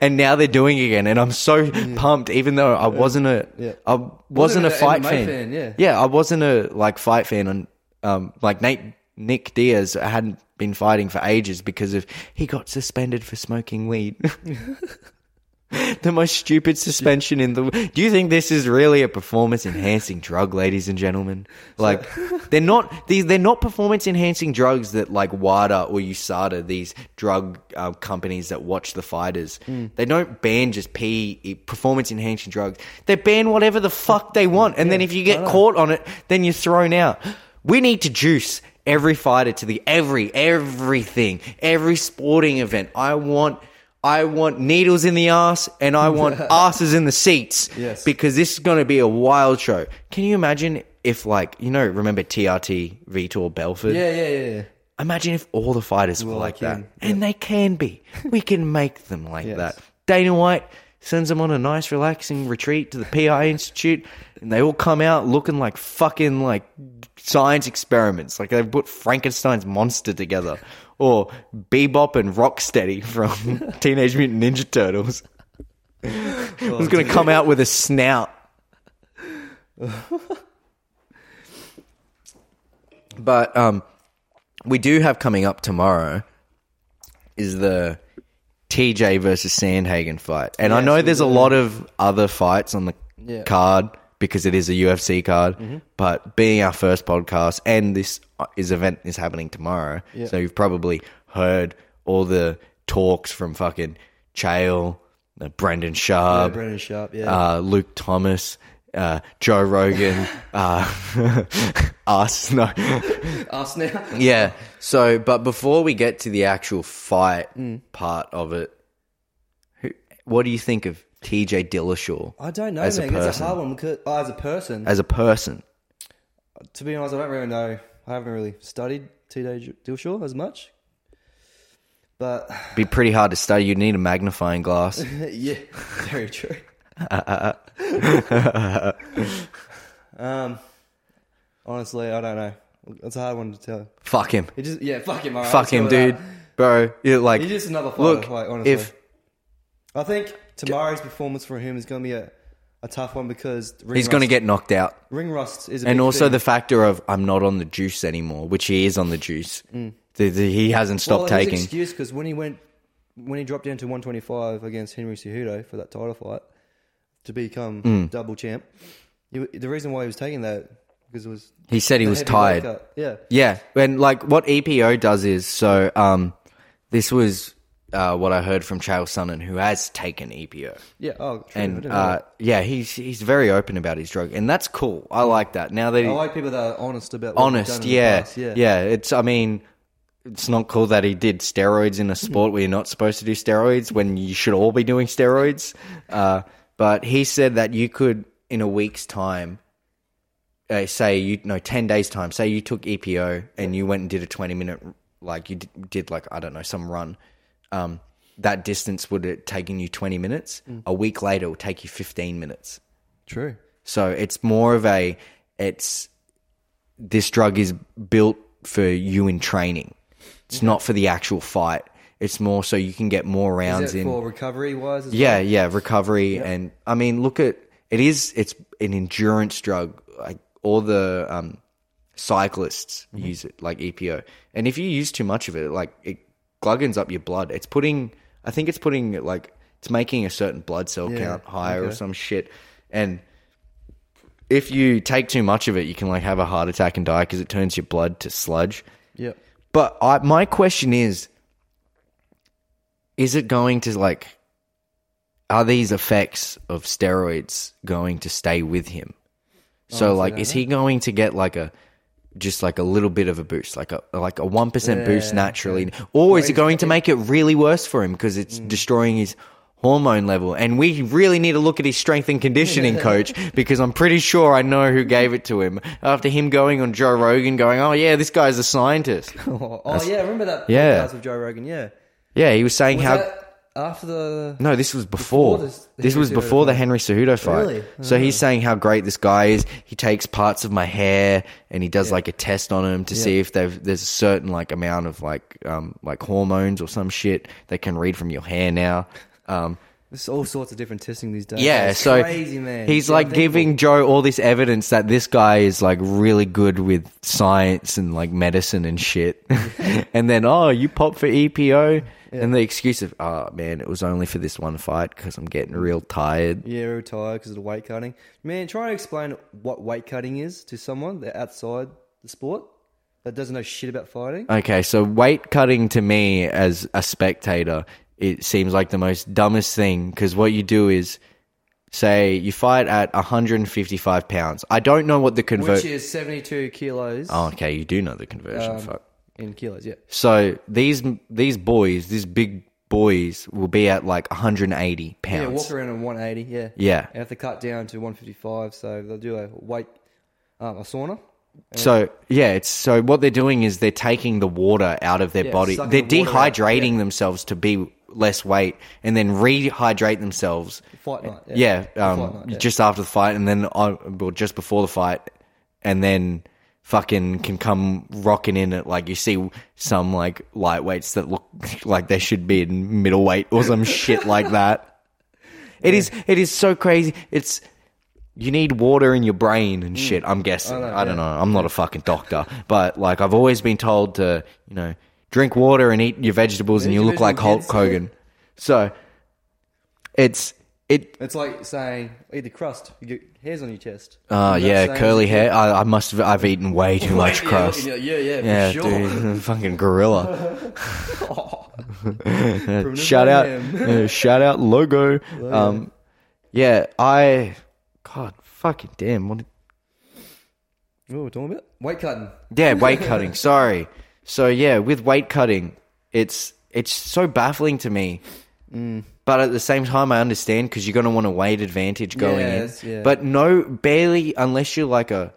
and now they're doing it again, and I'm so pumped. Even though I wasn't a, Yeah. I wasn't, a an fight MMA fan. fan, yeah. yeah, I wasn't a like fight fan, and um, like Nate Nick Diaz hadn't been fighting for ages because of he got suspended for smoking weed. the most stupid suspension in the. World. Do you think this is really a performance enhancing drug, ladies and gentlemen? Like, they're not these. They're not performance enhancing drugs that like WADA or USADA, these drug uh, companies that watch the fighters. They don't ban just P performance enhancing drugs. They ban whatever the fuck they want, and then if you get caught on it, then you're thrown out. We need to juice every fighter to the every everything, every sporting event. I want. I want needles in the ass and I want asses in the seats. Yes. Because this is going to be a wild show. Can you imagine if, like, you know, remember TRT Vitor Belfort? Yeah, yeah, yeah. yeah. Imagine if all the fighters were Well, like they that. And they can be. We can make them like Yes. that. Dana White sends them on a nice, relaxing retreat to the PI Institute, and they all come out looking like fucking like science experiments. Like they've put Frankenstein's monster together. Or Bebop and Rocksteady from Teenage Mutant Ninja Turtles. It's gonna come out with a snout. but um, we do have coming up tomorrow is the TJ versus Sandhagen fight, and I Yes, know we there's a do. lot of other fights on the Yeah. card because it is a UFC card. Mm-hmm. But being our first podcast, and this uh, is event is happening tomorrow, Yeah. so you've probably heard all the talks from fucking Chael, uh, Brendan Schaub, Brendan Schaub, yeah. uh, Luke Thomas, uh, Joe Rogan, uh, us. No, Us now. yeah. So, but before we get to the actual fight Mm. part of it, who, what do you think of TJ Dillashaw I don't know, As a man. It's a person. hard one because oh, as a person, as a person? to be honest, I don't really know. I haven't really studied T.J. Dillashaw as much, but Be pretty hard to study. You'd need a magnifying glass. yeah, very true. um, honestly, I don't know. It's a hard one to tell. Fuck him. It just yeah, fuck him. alright, Fuck let's go him, with dude. that. Bro, you're like, He's just another fighter. look, like, honestly, if I think tomorrow's performance for him is going to be a, a tough one because ring he's going to rust- get knocked out. ring rust is a And big also thing. the factor of I'm not on the juice anymore, which he is on the juice. The- the- he hasn't stopped Mm. well, his taking. excuse because when he went when he dropped down to 125 against Henry Cejudo for that title fight to become Mm. double champ, he, the reason why he was taking that because it was He said he was tired. Yeah, Yeah, and like what EPO does is so. Um, this was uh, what I heard from Chael Sonnen, who has taken EPO, yeah. Oh, true. And uh, yeah, he's he's very open about his drug, and that's cool. I like that. Now that he, I like people that are honest about honest, done in the yeah, yeah, yeah. It's I mean, it's not cool that he did steroids in a sport where you're not supposed to do steroids when you should all be doing steroids. Uh, but he said that you could in a week's time. Uh, say you no ten days time. Say you took EPO and you went and did a twenty minute like you d- did like I don't know some run. Um, that distance would have taken you twenty minutes. A week later, it will take you fifteen minutes. True. So it's more of a it's this drug is built for you in training. It's not for the actual fight. It's more so you can get more rounds Is it in. for recovery wise? as yeah, yeah, recovery and I mean, look at it is it's an endurance drug. Like all the um, cyclists Mm-hmm. use it, like EPO. And if you use too much of it, like it gluggins up your blood. It's putting, I think it's putting like it's making a certain blood cell Yeah, count higher or some shit. And if you take too much of it, you can like have a heart attack and die because it turns your blood to sludge. Yep. But I, my question is, is it going to like, are these effects of steroids going to stay with him? So Honestly, like, is he going to get like a, just like a little bit of a boost, like a like a one percent boost naturally, or is it going to make it really worse for him because it's Mm. destroying his hormone level? And we really need to look at his strength and conditioning coach because I'm pretty sure I know who gave it to him after him going on Joe Rogan, going, "Oh yeah, this guy's a scientist." Oh, oh, yeah, remember that Yeah. podcast with Joe Rogan? Yeah. Yeah, he was saying Was how. that after the No, this was before. Before this this- Henry was Cejudo before the fight. Henry Cejudo fight. Really? So he's saying how great this guy is. He takes parts of my hair and he does like a test on him to see if they've, there's a certain like amount of like um, like hormones or some shit they can read from your hair now. Um, There's all sorts of different testing these days. yeah, It's so crazy man. he's Yeah, like giving Joe all this evidence that this guy is like really good with science and like medicine and shit. and then oh, you pop for EPO, and the excuse of oh man, it was only for this one fight because I'm getting real tired. Yeah, real tired because of the weight cutting. Man, try to explain what weight cutting is to someone that outside the sport that doesn't know shit about fighting. Okay, so weight cutting to me as a spectator, it seems like the most dumbest thing because what you do is say you fight at 155 pounds. I don't know what the convert. Which is 72 kilos oh, okay, you do know the conversion. um, fuck. In kilos, yeah. So these these boys, these big boys, will be at like 180 pounds. Yeah, walk around on 180, yeah. Yeah. They have to cut down to 155, so they'll do a weight, um, a sauna. So yeah, it's so what they're doing is they're taking the water out of their Yeah, body. They're the dehydrating yeah. themselves to be less weight, and then rehydrate themselves. Fight night, Yeah, yeah. um, night, just after the fight, and then on, well, just before the fight, and then fucking can come rocking in at like you see some like lightweights that look like they should be in middleweight or some shit like that. It is. It is so crazy. It's you need water in your brain and shit. I'm guessing. Mm. I know, I don't yeah. know. I'm not a fucking doctor, but like I've always been told to, you know, drink water and eat your vegetables, and you look like Hulk. Hogan. So it's it. It's like saying eat the crust. You get hairs on your chest. Oh yeah, curly hair. I, I must have. I've eaten way too much Yeah, crust. Yeah, yeah, yeah, Yeah, sure. dude, fucking gorilla. Shout out, shout out logo. Um, yeah, I, God, fucking damn. What? What are we talking about? Weight cutting. Yeah, weight cutting. Sorry. So yeah, with weight cutting, it's it's so baffling to me. Mm. But at the same time, I understand because you're going to want a weight advantage going Yes, in. yeah. But no, barely unless you're like a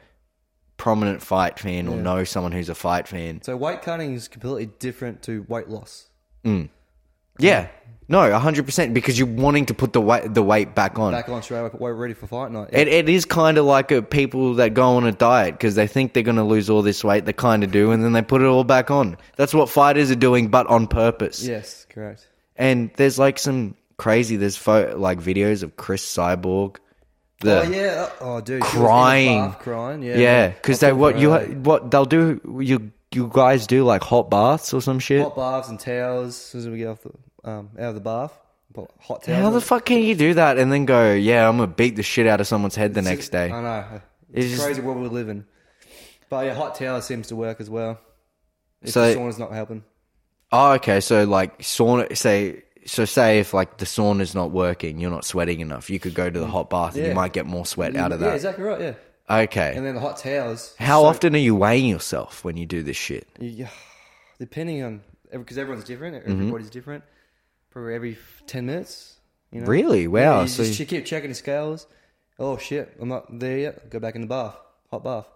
prominent fight fan or know someone who's a fight fan. So weight cutting is completely different to weight loss. Yeah, no, hundred percent because you're wanting to put the weight the weight back on. Back on straight away, we're ready for fight night. It, it is kind of like a people that go on a diet because they think they're going to lose all this weight. They kind of do, and then they put it all back on. That's what fighters are doing, but on purpose. yes, correct. And there's like some crazy. There's pho- like videos of Cris Cyborg. The, oh yeah. Oh dude, she was in the Crying. crying. Yeah. yeah, because they what you what they'll do. You you guys do like hot baths or some shit. hot baths and towels as soon as we get off the um, out of the bath. Hot towels. How the fuck can you do that and then go? Yeah, I'm gonna beat the shit out of someone's head the next day. I know. It's It's, just- crazy world we live in. But yeah, hot towel seems to work as well. If So- sauna's not helping. Oh, okay. So like sauna, say, so say if like the sauna's not working, you're not sweating enough, you could go to the hot bath and you might get more sweat out of that. Yeah, that. exactly right. Yeah. Okay. And then the hot towels. How often are you weighing yourself when you do this shit? Yeah, depending on because everyone's different. Mm-hmm. Everybody's different. Probably every f- ten minutes. You know? Really? Wow. Yeah, you So just keep checking the scales. Oh shit, I'm not there yet. Go back in the bath, hot bath.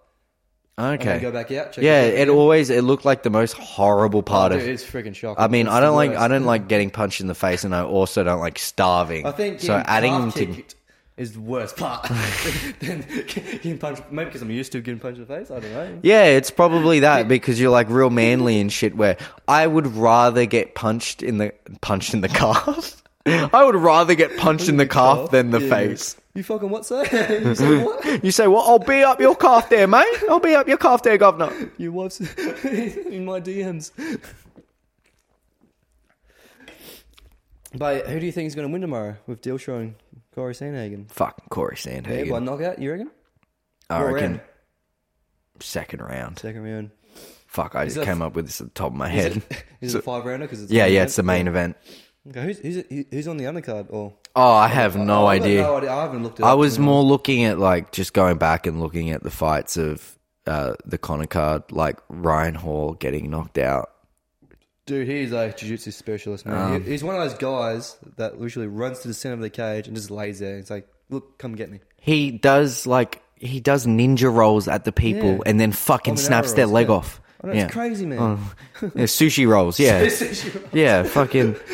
And okay. go back out. Check Yeah, scales it always it looked like the most horrible oh, part Dude, of. it's freaking shocking. I mean, It's I don't like worst. I don't like getting punched in the face, and I also don't like starving. I think so. getting Adding to kicked is the worst part. then getting punched, maybe because I'm used to getting punched in the face. I don't know. Yeah, it's probably that because you're like real manly and shit. Where I would rather get punched in the punched in the calf. I would rather get punched in the calf than the Yeah. face. You fucking what, sir? you say what? You say, "Well, I'll be up your calf there, mate. I'll be up your calf there, governor." Your wife's in my DMs. But who do you think is going to win tomorrow with Dillashaw and Corey Sandhagen? Fucking Corey Yeah, by Sandhagen. knockout, you reckon? I What reckon round? second round. Second round. Fuck, I just that- came up with this at the top of my Is head. is it a five rounder? Because it's Yeah, yeah, it's the main event. Okay, who's, who's, who's on the undercard? Or Oh, I have Oh, no I've got idea. no idea. I haven't looked. It I up, was more looking at like just going back and looking at the fights of uh, the Conor card, like Ryan Hall getting knocked out. Dude, he's a jiu-jitsu specialist, man. Um, He- he's one of those guys that literally runs to the center of the cage and just lays there. It's like, look, come get me. He does like he does ninja rolls at the people Yeah. and then fucking Dominara snaps their rolls, leg yeah. off. I know, yeah. It's crazy, man. Oh. Yeah, sushi rolls, yeah. yeah, fucking.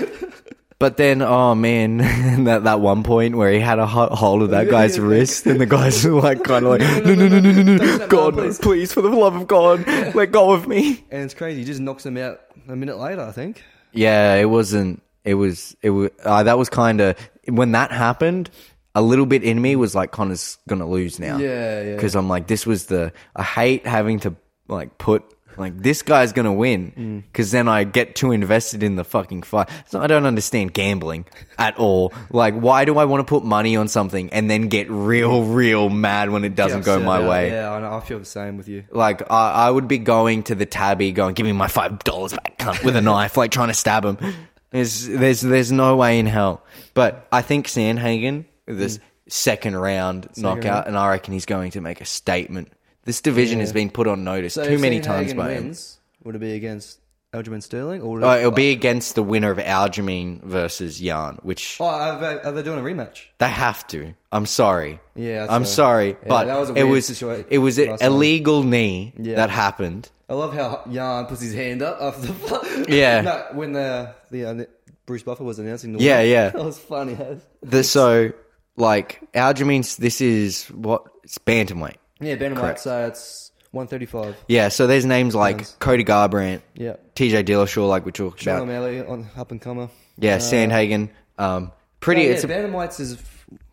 But then, oh man, that that one point where he had a hot hold of that guy's wrist, and the guys were like, kind of like, no, no, no, no, no, no, God, please." please, for the love of God, let go of me. and it's crazy. He just knocks him out a minute later, I think. Yeah, it wasn't. It was. It was. Uh, that was kind of when that happened. A little bit in me was like, Conor's gonna lose now. Yeah, yeah. Because I'm like, this was the. I hate having to like put like this guy's gonna win Mm. because then I get too invested in the fucking fight. So I don't understand gambling at all. Like, why do I want to put money on something and then get real, real mad when it doesn't go my way? Yeah, I, know, I feel the same with you. Like I, I would be going to the tabby, going, "Give me my five dollars back," cunt," with a knife, like trying to stab him. There's, there's, there's no way in hell. But I think Sandhagen, this second round knockout, round. and I reckon he's going to make a statement. This division has been put on notice So too if many times by him. wins, would it be against Aljamain Sterling? Or would Uh, it'll be against the winner of Aljamain versus Yan, which Oh, are they, are they doing a rematch? they have to. I'm sorry. Yeah, that's I'm a- sorry, yeah, but that was a it weird was it was an last time. illegal knee Yeah. that happened. I love how Yan puts his hand up after the Yeah. no, when the the uh, Bruce Buffer was announcing the Yeah, win. yeah. that was funny. The, so, like, Aljamain's, this is what? It's bantamweight. Yeah, Ben Correct. So it's one thirty five. Yeah, so there's names like Nice. Cody Garbrandt, Yeah, TJ Dillashaw, like we talked Sean about. O'Malley on up and comer. Yeah, Sandhagen. Um, Pretty, yeah, it's a bantamweights is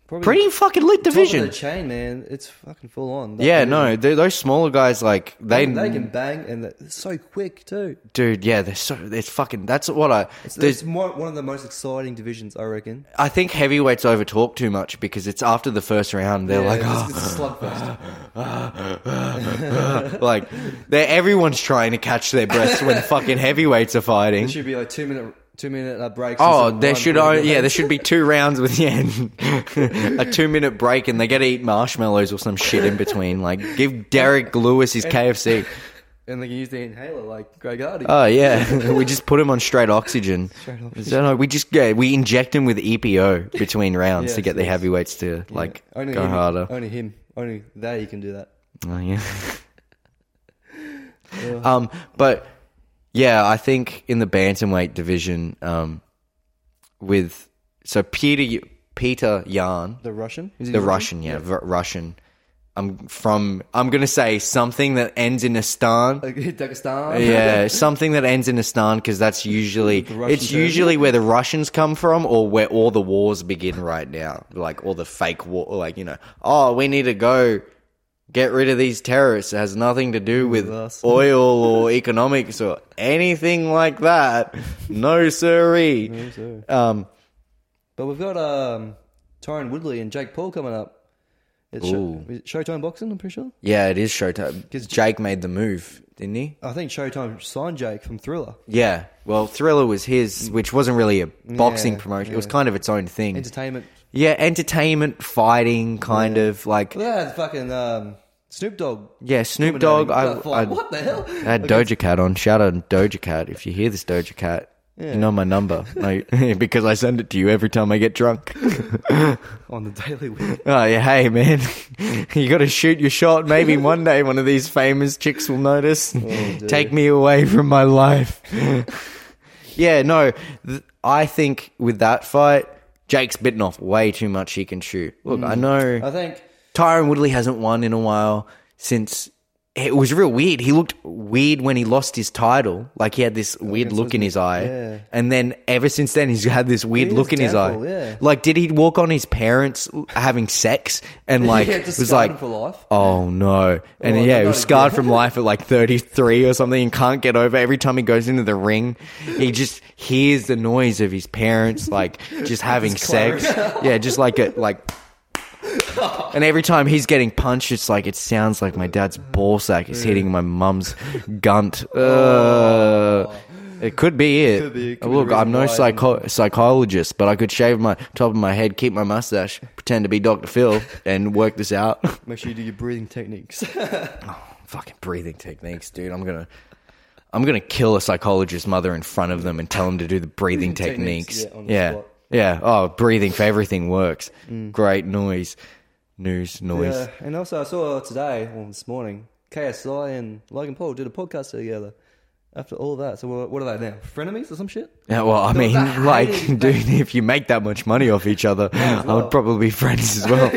probably pretty fucking lit top of division. the chain, man. It's fucking full on. That Yeah, division. no, they- those smaller guys like they, they can bang and they're so quick too. dude. Yeah, they're so it's fucking. That's what I. It's, there's- it's more, one of the most exciting divisions, I reckon. I think heavyweights over talk too much because it's after the first round. They're Yeah, like, oh, it's a slugfest. like they're everyone's trying to catch their breaths when fucking heavyweights are fighting. There should be like two minute two minute uh, breaks. Oh, there should yeah, there should be two rounds with yeah, a two minute break, and they get to eat marshmallows or some shit in between. Like, give Derrick Lewis his KFC. and they can use the inhaler like Greg Hardy. Oh yeah, we just put him on straight oxygen. Straight oxygen. So, no, we just yeah, we inject him with EPO between rounds to get the heavyweights to like only go him, harder. Only him. Only they can do that. Oh, yeah. um, but yeah, I think in the bantamweight division, um, with so Peter Peter Yan, The Russian. The Russian, yeah, v- Russian. I'm from. I'm gonna say something that ends in a stan. Like, Dagestan. Yeah, something that ends in a stan because that's usually it's usually where the Russians come from or where all the wars begin right now, like all the fake war, like you know, oh, we need to go get rid of these terrorists. It has nothing to do with oil or economics or anything like that. No siree. sir. Um, But we've got um, Tyron Woodley and Jake Paul coming up. It's show, is it Showtime Boxing, I'm pretty sure. yeah, it is Showtime because Jake made the move, didn't he? I think Showtime signed Jake from Thriller. Yeah. Well, Thriller was his, which wasn't really a boxing Yeah, promotion. It was yeah. kind of its own thing. Entertainment. Yeah, entertainment, fighting, kind of like that fucking um, Snoop Dogg. yeah. Snoop Dogg. I, I, what the hell? I had Doja Cat on. Shout out Doja Cat if you hear this Doja Cat. Yeah. You know my number I, because I send it to you every time I get drunk. On the Daily Wheel. oh yeah, hey man, you got to shoot your shot. Maybe one day one of these famous chicks will notice. dear. Take me away from my life. yeah, no, th- I think with that fight, Jake's bitten off way too much. He can shoot. Look, I hmm. know. I think Tyron Woodley hasn't won in a while since it was real weird. He looked weird when he lost his title. Like he had this weird look in his eye. yeah. And then ever since then he's had this weird He look in is his eye. yeah. Like did he walk on his parents having sex and like Yeah, just was scarred like for life. Oh no. And Oh, yeah, he was scarred from life at like 33 or something and can't get over. Every time he goes into the ring, he just hears the noise of his parents like just having sex. Yeah, just like a like and every time he's getting punched, it's like it sounds like my dad's ball sack is hitting my mum's gunt. Uh, it could be it. Could be- could Look, reason I'm no psycho- psychologist, but I could shave my top of my head, keep my mustache, pretend to be Dr. Phil, and work this out. make sure you do your breathing techniques. Fucking breathing techniques, dude. I'm gonna. I'm gonna kill a psychologist's mother in front of them and tell them to do the breathing techniques, techniques. yeah, Yeah, Oh, breathing for everything works. Mm. Great noise, news, noise. yeah, and also I saw today, well, this morning, KSI and Logan Paul did a podcast together. After all that, so what, what are they now? Frenemies or some shit? Yeah, well, I mean, like, dude, if you make that much money off each other, I well. would probably be friends as well.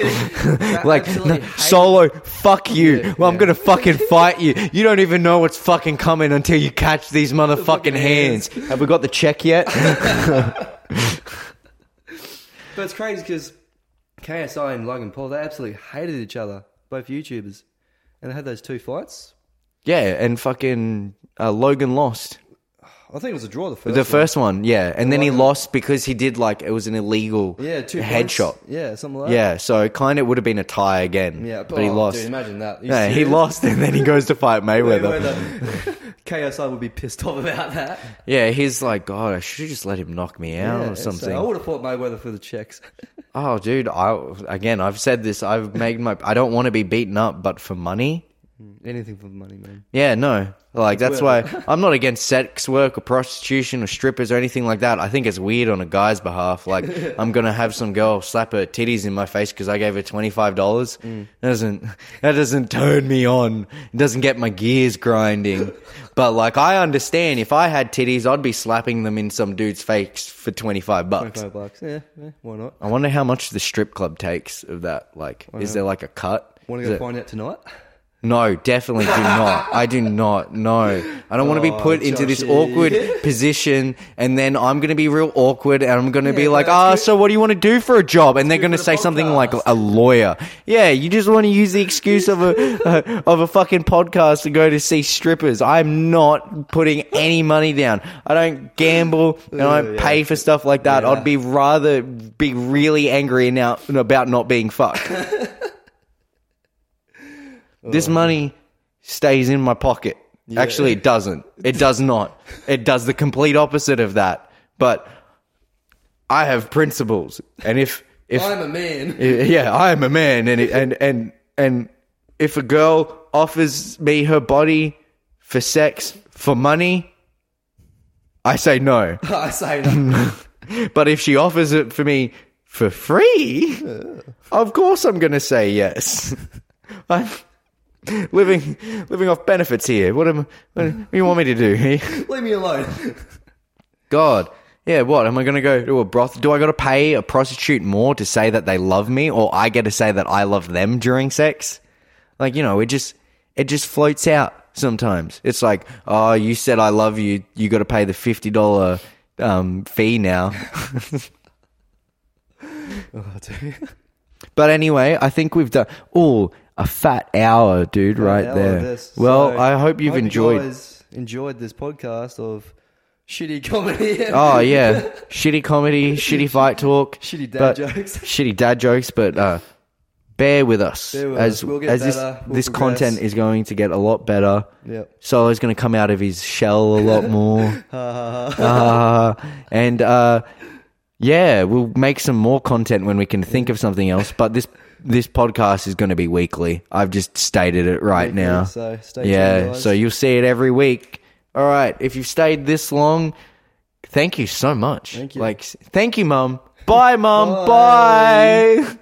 like, no, solo, fuck you. Yeah, well, I'm gonna fucking fight you. You don't even know what's fucking coming until you catch these motherfucking fucking hands. hands. Have we got the check yet? But it's crazy because KSI and Logan Paul, they absolutely hated each other, both YouTubers. And they had those two fights. yeah, and fucking uh, Logan lost. I think it was a draw the first the one. first one, yeah, and then oh, he Logan- lost because he did like it was an illegal Yeah, two headshot. points. Yeah, something like that. Yeah, so kind of would have been a tie again. Yeah, but he oh, lost. Dude, imagine that. You yeah, he serious? lost, and then he goes to fight Mayweather. Mayweather. KSI would be pissed off about that. Yeah, he's like, God, I should have just let him knock me out Yeah, or so something. I would have fought Mayweather for the checks. oh, dude, I again, I've said this. I've made my. I don't want to be beaten up, but for money, Anything for the money, man. yeah, no. Like that's why I'm not against sex work or prostitution or strippers or anything like that. I think it's weird on a guy's behalf. Like I'm gonna have some girl slap her titties in my face because I gave her twenty five dollars. Mm. Doesn't that doesn't turn me on? It doesn't get my gears grinding. but like I understand if I had titties, I'd be slapping them in some dude's face for twenty five bucks. 25 bucks. Yeah, yeah, why not? I wonder how much the strip club takes of that. Like, is there like a cut? Want to go find out tonight? No, definitely do not. I do not. No. I don't want to be Oh, put into this Joshy. awkward position and then I'm going to be real awkward and I'm going to be like, ah, so what do you want to do for a job? And they're going to say something like a lawyer. Yeah, you just want to use the excuse of a, uh, of a fucking podcast to go to see strippers. I'm not putting any money down. I don't gamble and I don't pay for stuff like that. I'd be rather be really angry now about not being fucked. This uh. money stays in my pocket. Actually, it doesn't. It does not. It does the complete opposite of that. But I have principles, and if if I'm a man. yeah, I am a man, and it, and and and if a girl offers me her body for sex for money, I say no. I say no. But if she offers it for me for free, of course I'm going to say yes. I'm living living off benefits here. What am what do you want me to do? Leave me alone. God. Yeah, what? Am I going to go to a broth? Do I got to pay a prostitute more to say that they love me or I get to say that I love them during sex? Like, you know, it just it just floats out sometimes. It's like, "Oh, you said I love you. You got to pay the $50 um, fee now." Oh. But anyway, I think we've done oh a fat hour, dude, right Hell there. Well, So, I hope you've hope you enjoyed. guys enjoyed this podcast of shitty comedy. oh yeah, shitty comedy, shitty fight talk, Shitty dad jokes. shitty dad jokes. But uh, bear with us Bear with as us. We'll get as this. We'll this progress. content is going to get a lot better. Yep. Solo's going to come out of his shell a lot more. Uh, and uh, yeah, we'll make some more content when we can think of something else. But this this podcast is going to be weekly. I've just stated it right Weekly, now. So stay tuned, yeah, guys. so you'll see it every week. All right, if you've stayed this long, thank you so much. Thank you. Like, thank you, mum. Bye, mum. Bye. Bye.